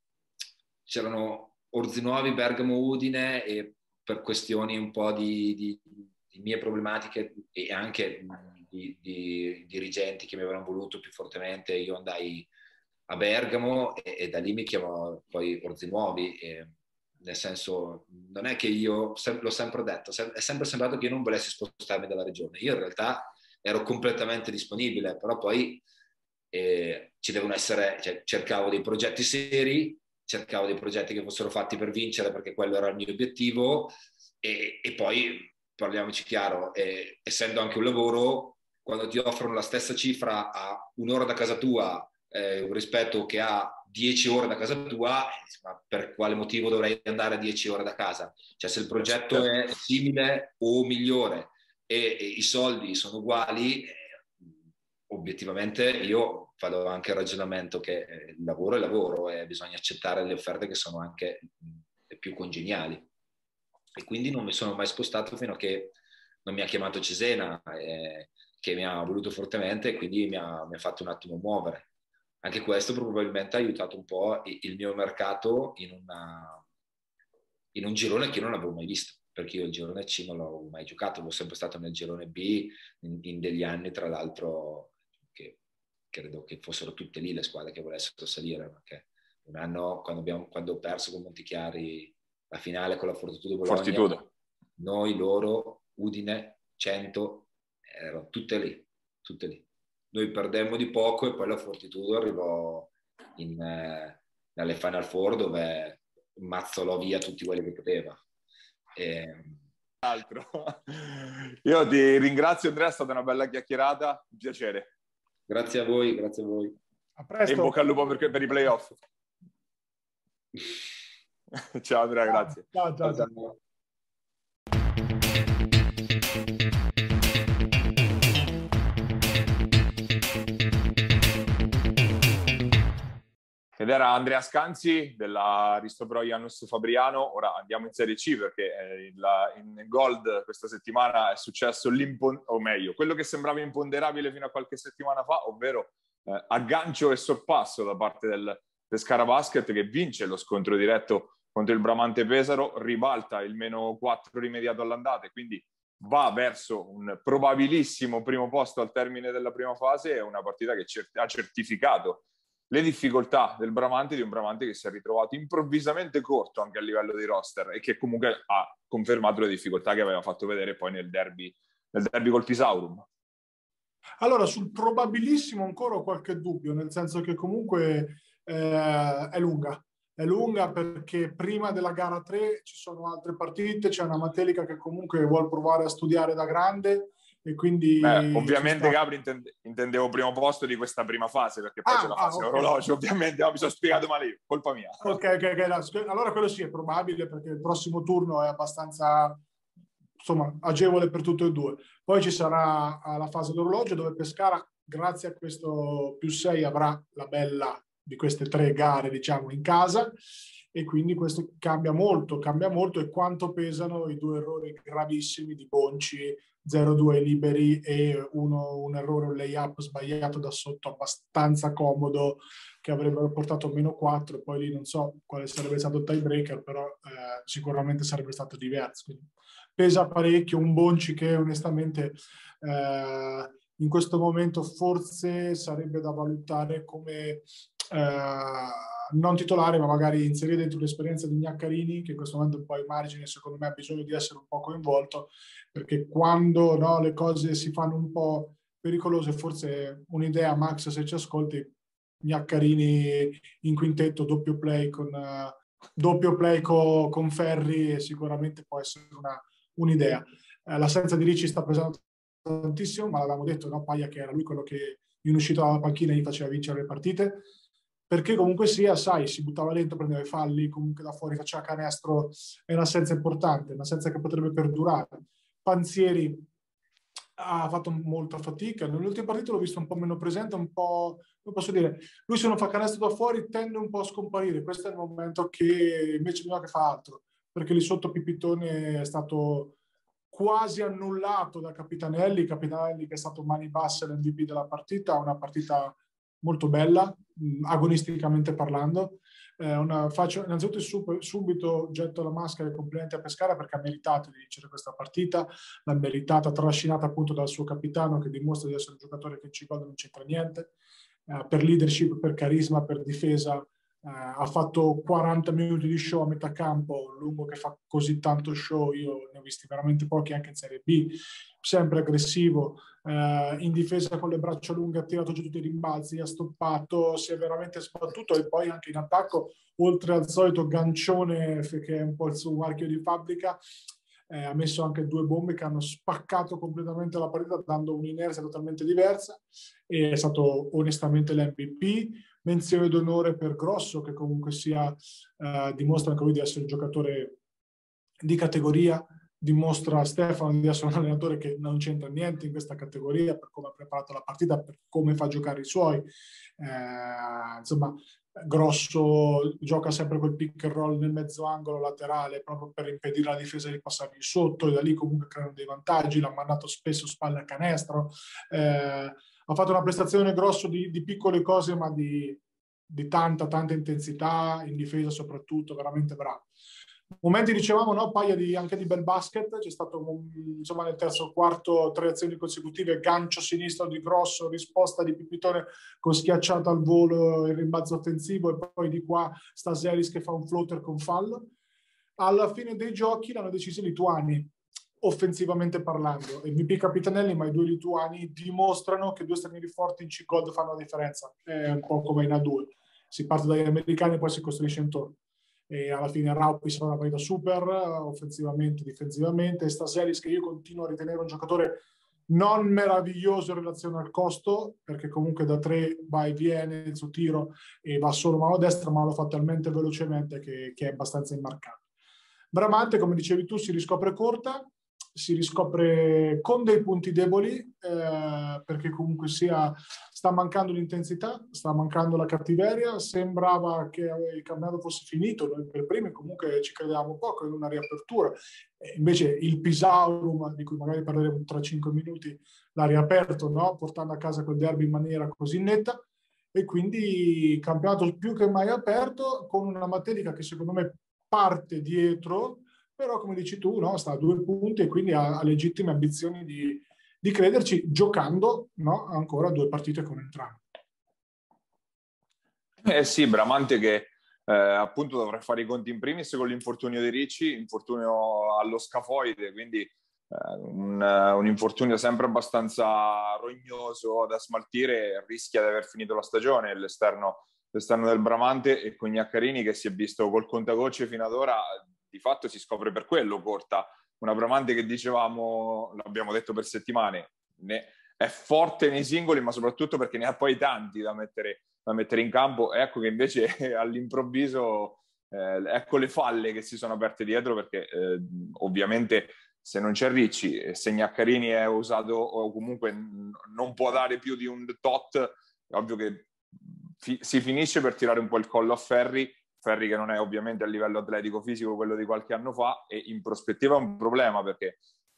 c'erano Orzinuovi, Bergamo, Udine e per questioni un po' di, di, di mie problematiche e anche di, di, dirigenti che mi avevano voluto più fortemente, io andai a Bergamo e, e da lì mi chiamò poi Orzinuovi. E, nel senso, non è che io, l'ho sempre detto, è sempre sembrato che io non volessi spostarmi dalla regione. Io in realtà ero completamente disponibile, però poi eh, ci devono essere, cioè, cercavo dei progetti seri cercavo dei progetti che fossero fatti per vincere perché quello era il mio obiettivo e, e poi parliamoci chiaro, eh, essendo anche un lavoro, quando ti offrono la stessa cifra a un'ora da casa tua eh, rispetto che a 10 ore da casa tua, eh, per quale motivo dovrei andare a 10 ore da casa? Cioè se il progetto è simile o migliore e, e i soldi sono uguali, eh, obiettivamente io vado anche al ragionamento che eh, il lavoro è lavoro e bisogna accettare le offerte che sono anche le più congeniali. E quindi non mi sono mai spostato fino a che non mi ha chiamato Cesena, eh, che mi ha voluto fortemente e quindi mi ha, mi ha, fatto un attimo muovere. Anche questo probabilmente ha aiutato un po' il mio mercato in, una, in un girone che non avevo mai visto perché io il girone C non l'ho mai giocato, l'ho sempre stato nel girone B in, in degli anni, tra l'altro credo che fossero tutte lì le squadre che volessero salire, perché un anno quando, abbiamo, quando ho perso con Montichiari la finale con la Fortitudo Bologna, Fortitudo. noi, loro, Udine, 100, erano tutte lì, tutte lì. Noi perdemmo di poco e poi la Fortitudo arrivò in, eh, nelle Final Four dove mazzolò via tutti quelli che poteva. E, altro. Io ti ringrazio Andrea, è stata una bella chiacchierata, un piacere. Grazie a voi, grazie a voi. A presto. E in bocca al lupo per, per i playoff. ciao Andrea, grazie. ciao. ciao. ciao. ciao. Ed era Andrea Scanzi della Ristobro Janus Fabriano. Ora andiamo in Serie C perché eh, la, in Gold questa settimana è successo l'impon- o meglio, quello che sembrava imponderabile fino a qualche settimana fa, ovvero eh, aggancio e sorpasso da parte del Pescara Basket che vince lo scontro diretto contro il Bramante Pesaro, ribalta il meno 4 rimediato all'andata quindi va verso un probabilissimo primo posto al termine della prima fase. È una partita che cert- ha certificato le difficoltà del Bramante di un Bramante che si è ritrovato improvvisamente corto anche a livello di roster e che comunque ha confermato le difficoltà che aveva fatto vedere poi nel derby, nel derby col Pisaurum. Allora, sul probabilissimo ancora ho qualche dubbio, nel senso che comunque eh, è lunga. È lunga perché prima della gara 3 ci sono altre partite, c'è una Matelica che comunque vuole provare a studiare da grande, e quindi Beh, ovviamente Gabri intende, intendevo primo posto di questa prima fase perché poi ah, c'è la fase ah, okay. orologio ovviamente no, mi sono spiegato male colpa mia. Ok ok, ok allora quello sì è probabile perché il prossimo turno è abbastanza insomma agevole per tutte e due. Poi ci sarà la fase d'orologio dove Pescara grazie a questo più 6 avrà la bella di queste tre gare diciamo in casa e quindi questo cambia molto, cambia molto e quanto pesano i due errori gravissimi di Bonci 0-2 liberi e uno, un errore, un layup sbagliato da sotto abbastanza comodo che avrebbero portato meno 4 poi lì non so quale sarebbe stato il tiebreaker però eh, sicuramente sarebbe stato diverso. Quindi pesa parecchio un Bonci che onestamente eh, in questo momento forse sarebbe da valutare come non titolare, ma magari inserire dentro l'esperienza di Gnaccarini, che in questo momento un po' ai margini, secondo me ha bisogno di essere un po' coinvolto, perché quando no, le cose si fanno un po' pericolose, forse un'idea, Max, se ci ascolti, Gnaccarini in quintetto, doppio play con, uh, doppio play co, con Ferri, sicuramente può essere una, un'idea. Uh, l'assenza di Ricci sta pesando tantissimo, ma l'avevamo detto, no, Paglia, che era lui quello che in uscita dalla panchina gli faceva vincere le partite perché comunque sia, sai, si buttava dentro, prendeva i falli, comunque da fuori faceva canestro, è un'assenza importante, un'assenza che potrebbe perdurare. Panzieri ha fatto molta fatica, nell'ultima partita l'ho visto un po' meno presente, un po', come posso dire, lui se non fa canestro da fuori tende un po' a scomparire, questo è il momento che invece bisogna che fa altro, perché lì sotto Pipitone è stato quasi annullato da Capitanelli, Capitanelli che è stato mani basse l'MVP della partita, una partita molto bella, agonisticamente parlando. Eh, una, faccio, innanzitutto sub, subito getto la maschera e complimenti a Pescara perché ha meritato di vincere questa partita, l'ha meritata, trascinata appunto dal suo capitano che dimostra di essere un giocatore che in Cicoda non c'entra niente, eh, per leadership, per carisma, per difesa, Uh, ha fatto 40 minuti di show a metà campo, lungo che fa così tanto show, io ne ho visti veramente pochi anche in Serie B, sempre aggressivo, uh, in difesa con le braccia lunghe ha tirato giù tutti i rimbalzi, ha stoppato, si è veramente sbattuto e poi anche in attacco, oltre al solito gancione che è un po' il suo marchio di fabbrica, eh, ha messo anche due bombe che hanno spaccato completamente la partita dando un'inerzia totalmente diversa e è stato onestamente l'MVP menzione d'onore per Grosso, che comunque sia, eh, dimostra anche lui di essere un giocatore di categoria, dimostra Stefano di essere un allenatore che non c'entra niente in questa categoria per come ha preparato la partita, per come fa giocare i suoi. Eh, insomma, Grosso gioca sempre quel pick and roll nel mezzo angolo laterale proprio per impedire alla difesa di passargli sotto e da lì comunque creano dei vantaggi, l'ha mandato spesso spalle a canestro. Eh, ha fatto una prestazione grosso di, di piccole cose, ma di, di, tanta, tanta intensità, in difesa soprattutto, veramente bravo. Momenti dicevamo, no? Paia di, anche di bel basket, c'è stato insomma nel terzo quarto tre azioni consecutive, gancio sinistro di grosso, risposta di Pipitone con schiacciata al volo il rimbalzo offensivo e poi di qua Staseris che fa un floater con fallo. Alla fine dei giochi l'hanno deciso i lituani, offensivamente parlando. MVP Capitanelli, ma i due lituani dimostrano che due stranieri forti in C-Gold fanno la differenza. È un po' come in A2. Si parte dagli americani e poi si costruisce intorno. E alla fine Raupis fa una partita super, offensivamente, difensivamente. Staselis, che io continuo a ritenere un giocatore non meraviglioso in relazione al costo, perché comunque da tre va e viene il suo tiro e va solo mano destra, ma lo fa talmente velocemente che, che è abbastanza immarcato. Bramante, come dicevi tu, si riscopre corta, si riscopre con dei punti deboli eh, perché comunque sia sta mancando l'intensità, sta mancando la cattiveria, sembrava che il campionato fosse finito, noi per primi comunque ci credevamo poco in una riapertura, e invece il Pisaurum, di cui magari parleremo tra cinque minuti, l'ha riaperto, no? portando a casa quel derby in maniera così netta. E quindi campionato più che mai aperto con una matematica che secondo me parte dietro però come dici tu no, sta a due punti e quindi ha, ha legittime ambizioni di, di crederci giocando no, ancora due partite con entrambi. Eh sì, Bramante che eh, appunto dovrà fare i conti in primis con l'infortunio di Ricci, infortunio allo scafoide, quindi eh, un, un, infortunio sempre abbastanza rognoso da smaltire, rischia di aver finito la stagione l'esterno, l'esterno del Bramante e con Gnaccarini che si è visto col contagocce fino ad ora di fatto si scopre per quello corta. Una Bramante che dicevamo, l'abbiamo detto per settimane, ne, è forte nei singoli, ma soprattutto perché ne ha poi tanti da mettere, da mettere in campo. Ecco che invece all'improvviso, eh, ecco le falle che si sono aperte dietro, perché eh, ovviamente se non c'è Ricci e se Gnaccarini è usato o comunque non può dare più di un tot, è ovvio che fi- si finisce per tirare un po' il collo a Ferri Ferri che non è ovviamente a livello atletico fisico quello di qualche anno fa e in prospettiva è un problema perché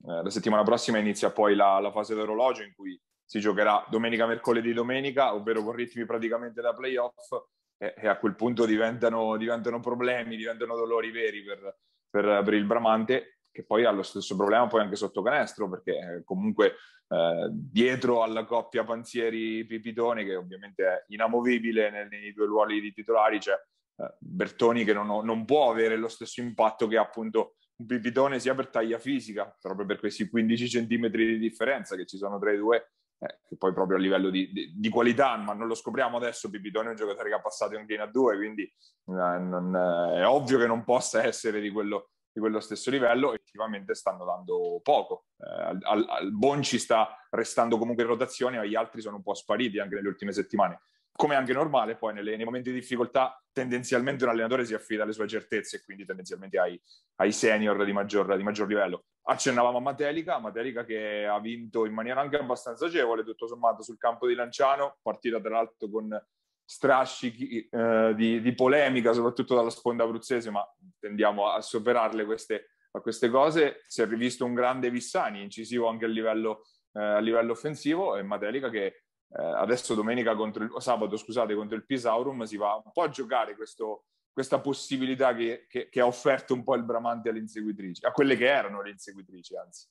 eh, la settimana prossima inizia poi la, la fase d'orologio in cui si giocherà domenica, mercoledì, domenica, ovvero con ritmi praticamente da playoff e, e a quel punto diventano, diventano, problemi, diventano dolori veri per, per, per il Bramante che pei ha lo stesso problema poi anche sotto canestro, perché eh, comunque eh, dietro alla coppia Panzieri-Pipitoni, che ovviamente è inamovibile nei, nei due ruoli di titolari, c'è eh, Bertoni che non, non, può avere lo stesso impatto che appunto un Pipitone sia per taglia fisica, proprio per questi 15 centimetri di differenza che ci sono tra i due, eh, che poi proprio a livello di, di, di, qualità, ma non lo scopriamo adesso, Pipitone è un giocatore che ha passato in A2, quindi eh, non, eh, è ovvio che non possa essere di quello, di quello stesso livello, effettivamente stanno dando poco. Eh, al, al Bonci sta restando comunque in rotazione, ma gli altri sono un po' spariti anche nelle ultime settimane come anche normale, poi nelle, nei momenti di difficoltà tendenzialmente un allenatore si affida alle sue certezze e quindi tendenzialmente ai, ai senior di maggior, di maggior, livello. Accennavamo a Matelica, Matelica che ha vinto in maniera anche abbastanza agevole, tutto sommato, sul campo di Lanciano, partita tra l'altro con strascichi eh, di, di, polemica, soprattutto dalla sponda abruzzese, ma tendiamo a superarle queste, a queste cose. Si è rivisto un grande Vissani, incisivo anche a livello, eh, a livello offensivo, e Matelica che eh, adesso domenica contro il, sabato scusate, contro il Pisaurum si va un po' a giocare questo, questa possibilità che, che, che, ha offerto un po' il Bramante alle inseguitrici, a quelle che erano le inseguitrici anzi.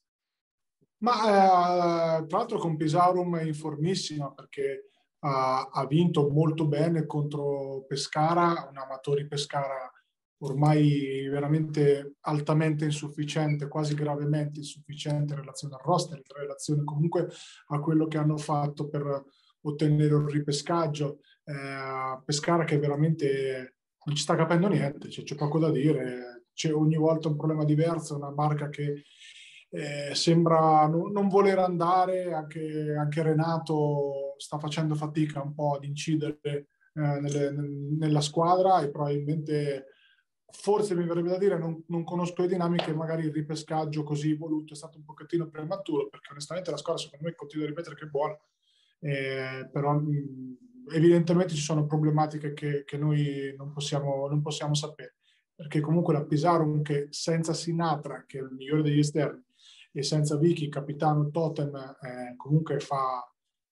Ma eh, tra l'altro con Pisaurum è informissima perché ha, ha vinto molto bene contro Pescara, un amatori Pescara ormai veramente altamente insufficiente, quasi gravemente insufficiente in relazione al roster, in relazione comunque a quello che hanno fatto per ottenere un ripescaggio. Eh, Pescara che veramente non ci sta capendo niente, cioè, c'è poco da dire, c'è ogni volta un problema diverso, una barca che eh, sembra non, non, voler andare, anche, anche, Renato sta facendo fatica un po' ad incidere eh, nelle, nella squadra e probabilmente forse mi verrebbe da dire, non, non, conosco le dinamiche, magari il ripescaggio così voluto è stato un pochettino prematuro, perché onestamente la squadra secondo me continua a ripetere che è buona, eh, però mh, evidentemente ci sono problematiche che, che noi non possiamo, non possiamo, sapere, perché comunque la Pisarum che senza Sinatra, che è il migliore degli esterni, e senza Vicky, capitano Totem, eh, comunque fa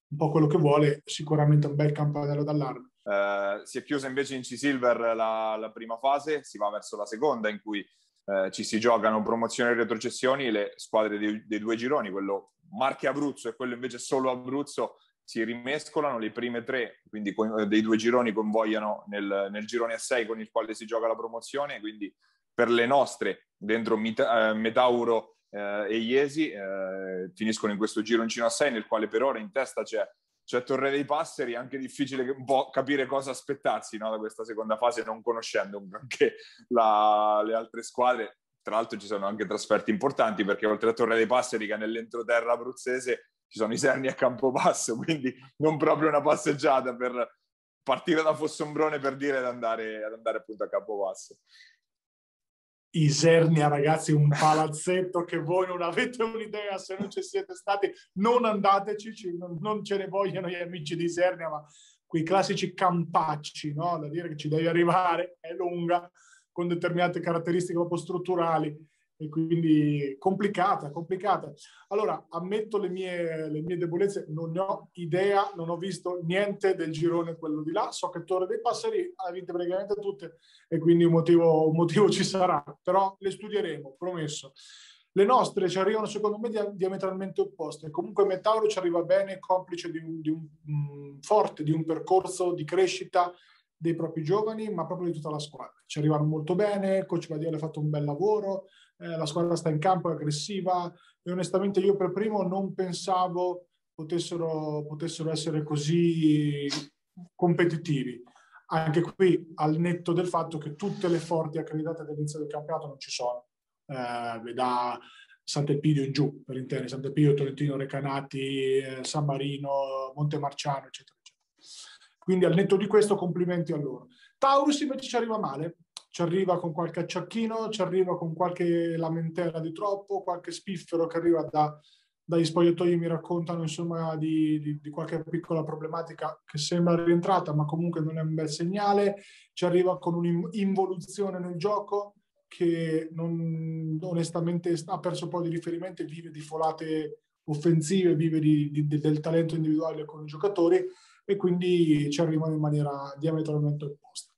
un po' quello che vuole, sicuramente un bel campanello d'allarme. Eh, si è chiusa invece in C-Silver la, la, prima fase, si va verso la seconda in cui eh, ci si giocano promozioni e retrocessioni, le squadre dei, dei, due gironi, quello Marche Abruzzo e quello invece solo Abruzzo, si rimescolano, le prime tre, quindi dei due gironi convogliano nel, nel girone a 6 con il quale si gioca la promozione, quindi per le nostre dentro Mita, eh, Metauro eh, e Iesi eh, finiscono in questo gironcino a 6 nel quale per ora in testa c'è cioè Torre dei Passeri è anche difficile un po' capire cosa aspettarsi no, da questa seconda fase non conoscendo anche la, le altre squadre. Tra l'altro ci sono anche trasferti importanti perché oltre a Torre dei Passeri che è nell'entroterra abruzzese ci sono i Serni a Campobasso, quindi non proprio una passeggiata per partire da Fossombrone per dire ad andare, ad andare appunto a Campobasso. Isernia, ragazzi, un palazzetto che voi non avete un'idea se non ci siete stati, non andateci, non, ce ne vogliono gli amici di Isernia, ma quei classici campacci, no? Da dire che ci devi arrivare, è lunga, con determinate caratteristiche proprio strutturali e quindi complicata, complicata. Allora, ammetto le mie, le mie debolezze, non ne ho idea, non ho visto niente del girone quello di là, so che Torre dei Passeri ha vinto praticamente tutte e quindi un motivo, un motivo ci sarà, però le studieremo, promesso. Le nostre ci arrivano secondo me diametralmente opposte, comunque Metauro ci arriva bene, complice di un, di un um, forte, di un percorso di crescita dei propri giovani, ma proprio di tutta la squadra. Ci arrivano molto bene, coach Badiale ha fatto un bel lavoro, eh, la squadra sta in campo, è aggressiva e onestamente io per primo non pensavo potessero, potessero essere così competitivi. Anche qui al netto del fatto che tutte le forti accreditate all'inizio del campionato non ci sono. Eh, da Sant'Epidio in giù, per intendere, Sant'Epidio, Tolentino, Recanati, eh, San Marino, Montemarciano, eccetera, eccetera. Quindi al netto di questo complimenti a loro. Taurus invece ci arriva male, ci arriva con qualche acciacchino, ci arriva con qualche lamentela di troppo, qualche spiffero che arriva da, dagli spogliatoi mi raccontano insomma di, di, di, qualche piccola problematica che sembra rientrata ma comunque non è un bel segnale, ci arriva con un'involuzione nel gioco che non, onestamente ha perso un po' di riferimento e vive di folate offensive, vive di, del talento individuale con i giocatori e quindi ci arrivano in maniera diametralmente opposta.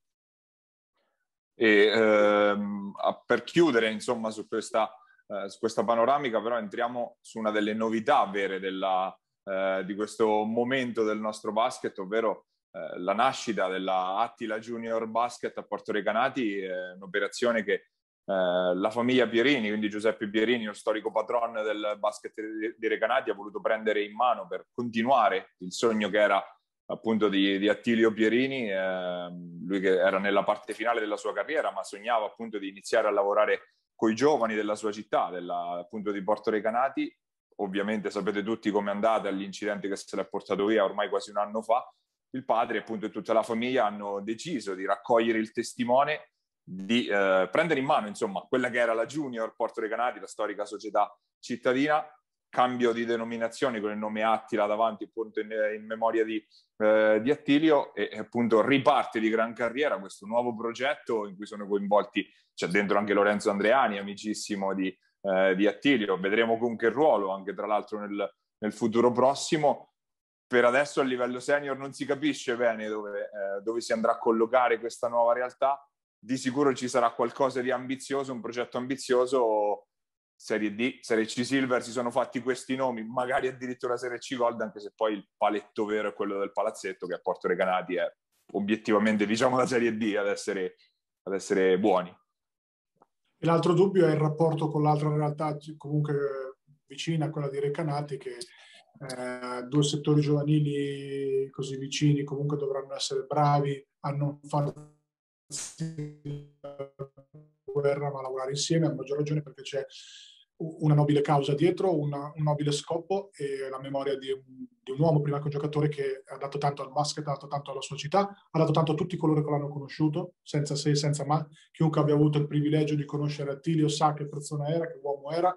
E ehm, per chiudere, insomma, su questa eh, su questa panoramica, però entriamo su una delle novità vere della, eh, di questo momento del nostro basket, ovvero eh, la nascita della Attila Junior Basket a Porto Recanati, è un'operazione che eh, la famiglia Pierini, quindi Giuseppe Pierini, lo storico patron del basket di Recanati, ha voluto prendere in mano per continuare il sogno che era appunto di, di Attilio Pierini, eh, lui che era nella parte finale della sua carriera, ma sognava appunto di iniziare a lavorare con i giovani della sua città, della, appunto di Porto Recanati. Ovviamente sapete tutti come è andata all'incidente che se l'è portato via ormai quasi un anno fa. Il padre appunto e tutta la famiglia hanno deciso di raccogliere il testimone di eh, prendere in mano insomma quella che era la Junior Porto Recanati, la storica società cittadina, cambio di denominazione con il nome Attila davanti appunto in, in memoria di, eh, di, Attilio e appunto riparte di gran carriera questo nuovo progetto in cui sono coinvolti, c'è dentro anche Lorenzo Andreani, amicissimo di, eh, di Attilio, vedremo con che ruolo anche tra l'altro nel, nel futuro prossimo. Per adesso a livello senior non si capisce bene dove, eh, dove si andrà a collocare questa nuova realtà, di sicuro ci sarà qualcosa di ambizioso, un progetto ambizioso. Serie D, Serie C Silver si sono fatti questi nomi, magari addirittura Serie C Gold, anche se poi il paletto vero è quello del palazzetto che a Porto Recanati è obiettivamente, diciamo, la Serie D ad essere, ad essere buoni. E l'altro dubbio è il rapporto con l'altra realtà comunque vicina a quella di Recanati che eh, due settori giovanili così vicini comunque dovranno essere bravi a non far guerra ma lavorare insieme, a maggior ragione perché c'è una nobile causa dietro, una, un nobile scopo e la memoria di un, di un, uomo, prima che un giocatore che ha dato tanto al basket, ha dato tanto alla sua città, ha dato tanto a tutti coloro che l'hanno conosciuto, senza se senza ma. Chiunque abbia avuto il privilegio di conoscere Attilio sa che persona era, che uomo era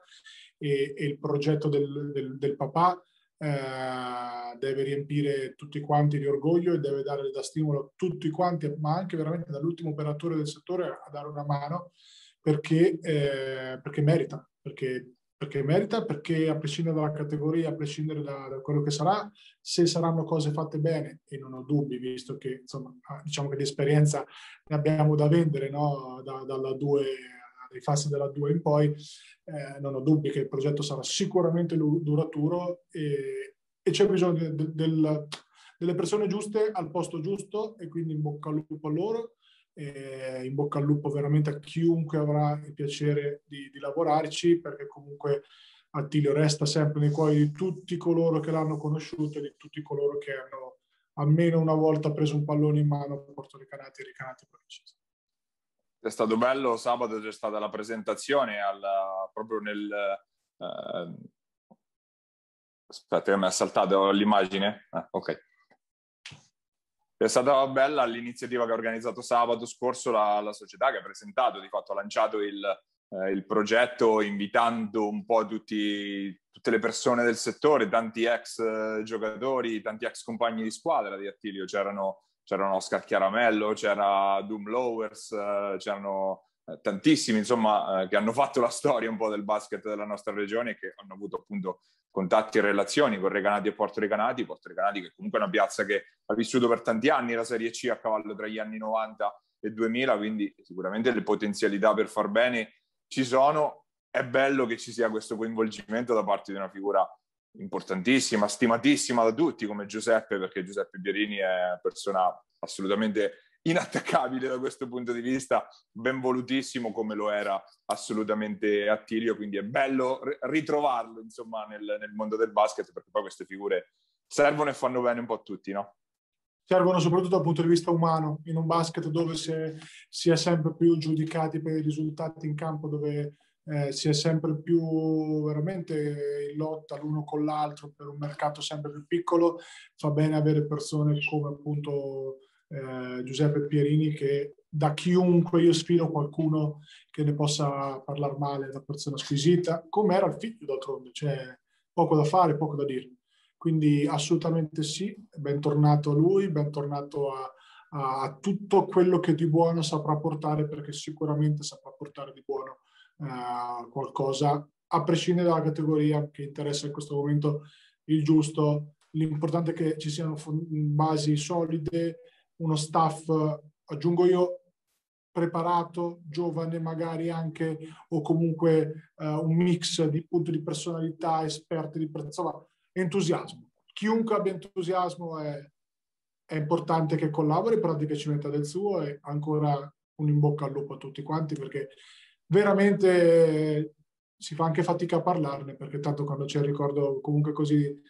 e, e il progetto del, del, del papà eh, deve riempire tutti quanti di orgoglio e deve dare da stimolo a tutti quanti, ma anche veramente dall'ultimo operatore del settore a dare una mano perché, eh, perché merita, perché, perché, merita, perché a prescindere dalla categoria, a prescindere da, da, quello che sarà, se saranno cose fatte bene, e non ho dubbi, visto che insomma, ah, diciamo che l'esperienza ne abbiamo da vendere no? da, dalla 2 dai fasi della 2 in poi, eh, non ho dubbi che il progetto sarà sicuramente duraturo e, e c'è bisogno de, del, delle persone giuste al posto giusto e quindi in bocca al lupo a loro, e in bocca al lupo veramente a chiunque avrà il piacere di, di lavorarci perché comunque Attilio resta sempre nei cuori di tutti coloro che l'hanno conosciuto e di tutti coloro che hanno almeno una volta preso un pallone in mano a Porto Recanati e Recanati Precisa è stato bello, sabato c'è stata la presentazione alla, proprio nel... Eh, aspetta, mi ha saltato l'immagine. Ah, ok. È stata bella l'iniziativa che ha organizzato sabato scorso la, la società che ha presentato, di fatto ha lanciato il, eh, il progetto invitando un po' tutti, tutte le persone del settore, tanti ex eh, giocatori, tanti ex compagni di squadra di Attilio, c'erano c'erano Oscar Chiaramello, c'era Doom Lowers, eh, c'erano tantissimi insomma eh, che hanno fatto la storia un po' del basket della nostra regione che hanno avuto appunto contatti e relazioni con Recanati e Porto Recanati, Porto Recanati che comunque è una piazza che ha vissuto per tanti anni la Serie C a cavallo tra gli anni 90 e 2000, quindi sicuramente le potenzialità per far bene ci sono, è bello che ci sia questo coinvolgimento da parte di una figura importantissima, stimatissima da tutti come Giuseppe, perché Giuseppe Bierini è una persona assolutamente inattaccabile da questo punto di vista, ben volutissimo come lo era assolutamente Attilio, quindi è bello ritrovarlo insomma nel, nel mondo del basket perché poi queste figure servono e fanno bene un po' a tutti, no? servono soprattutto dal punto di vista umano, in un basket dove si è, sempre più giudicati per i risultati in campo, dove eh, si è sempre più veramente in lotta l'uno con l'altro per un mercato sempre più piccolo, fa bene avere persone come appunto eh, Giuseppe Pierini che da chiunque io sfido qualcuno che ne possa parlare male, da persona squisita, come era il figlio d'altronde, c'è poco da fare, poco da dire. Quindi assolutamente sì, bentornato a lui, bentornato a, a tutto quello che di buono saprà portare, perché sicuramente saprà portare di buono uh, qualcosa, a prescindere dalla categoria che interessa in questo momento il giusto. L'importante è che ci siano basi solide, uno staff, aggiungo io, preparato, giovane magari anche, o comunque uh, un mix di punti di personalità, esperti di insomma, entusiasmo. Chiunque abbia entusiasmo è, è importante che collabori, però di che ci metta del suo e ancora un in bocca al lupo a tutti quanti perché veramente si fa anche fatica a parlarne perché tanto quando c'è il ricordo comunque così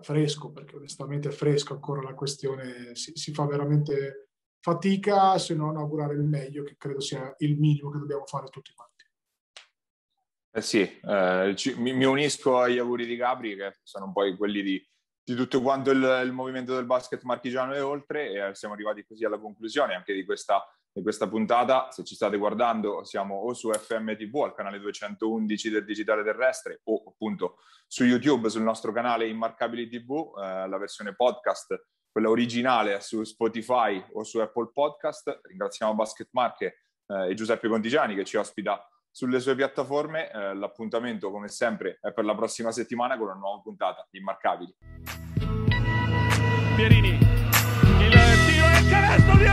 fresco, perché onestamente è fresco ancora la questione, si, si fa veramente fatica se non augurare il meglio, che credo sia il minimo che dobbiamo fare tutti quanti. Eh sì, eh, ci, mi, mi, unisco agli auguri di Gabri, che sono poi quelli di, di tutto quanto il, il, movimento del basket marchigiano e oltre, e siamo arrivati così alla conclusione anche di questa di questa puntata. Se ci state guardando, siamo o su FM TV al canale 211 del Digitale Terrestre o appunto su YouTube sul nostro canale Immarcabili TV, eh, la versione podcast, quella originale su Spotify o su Apple Podcast. Ringraziamo Basket Marche eh, e Giuseppe Contigiani che ci ospita sulle sue piattaforme. Eh, l'appuntamento, come sempre, è per la prossima settimana con una nuova puntata di Immarcabili. Pierini, il tiro e il canestro di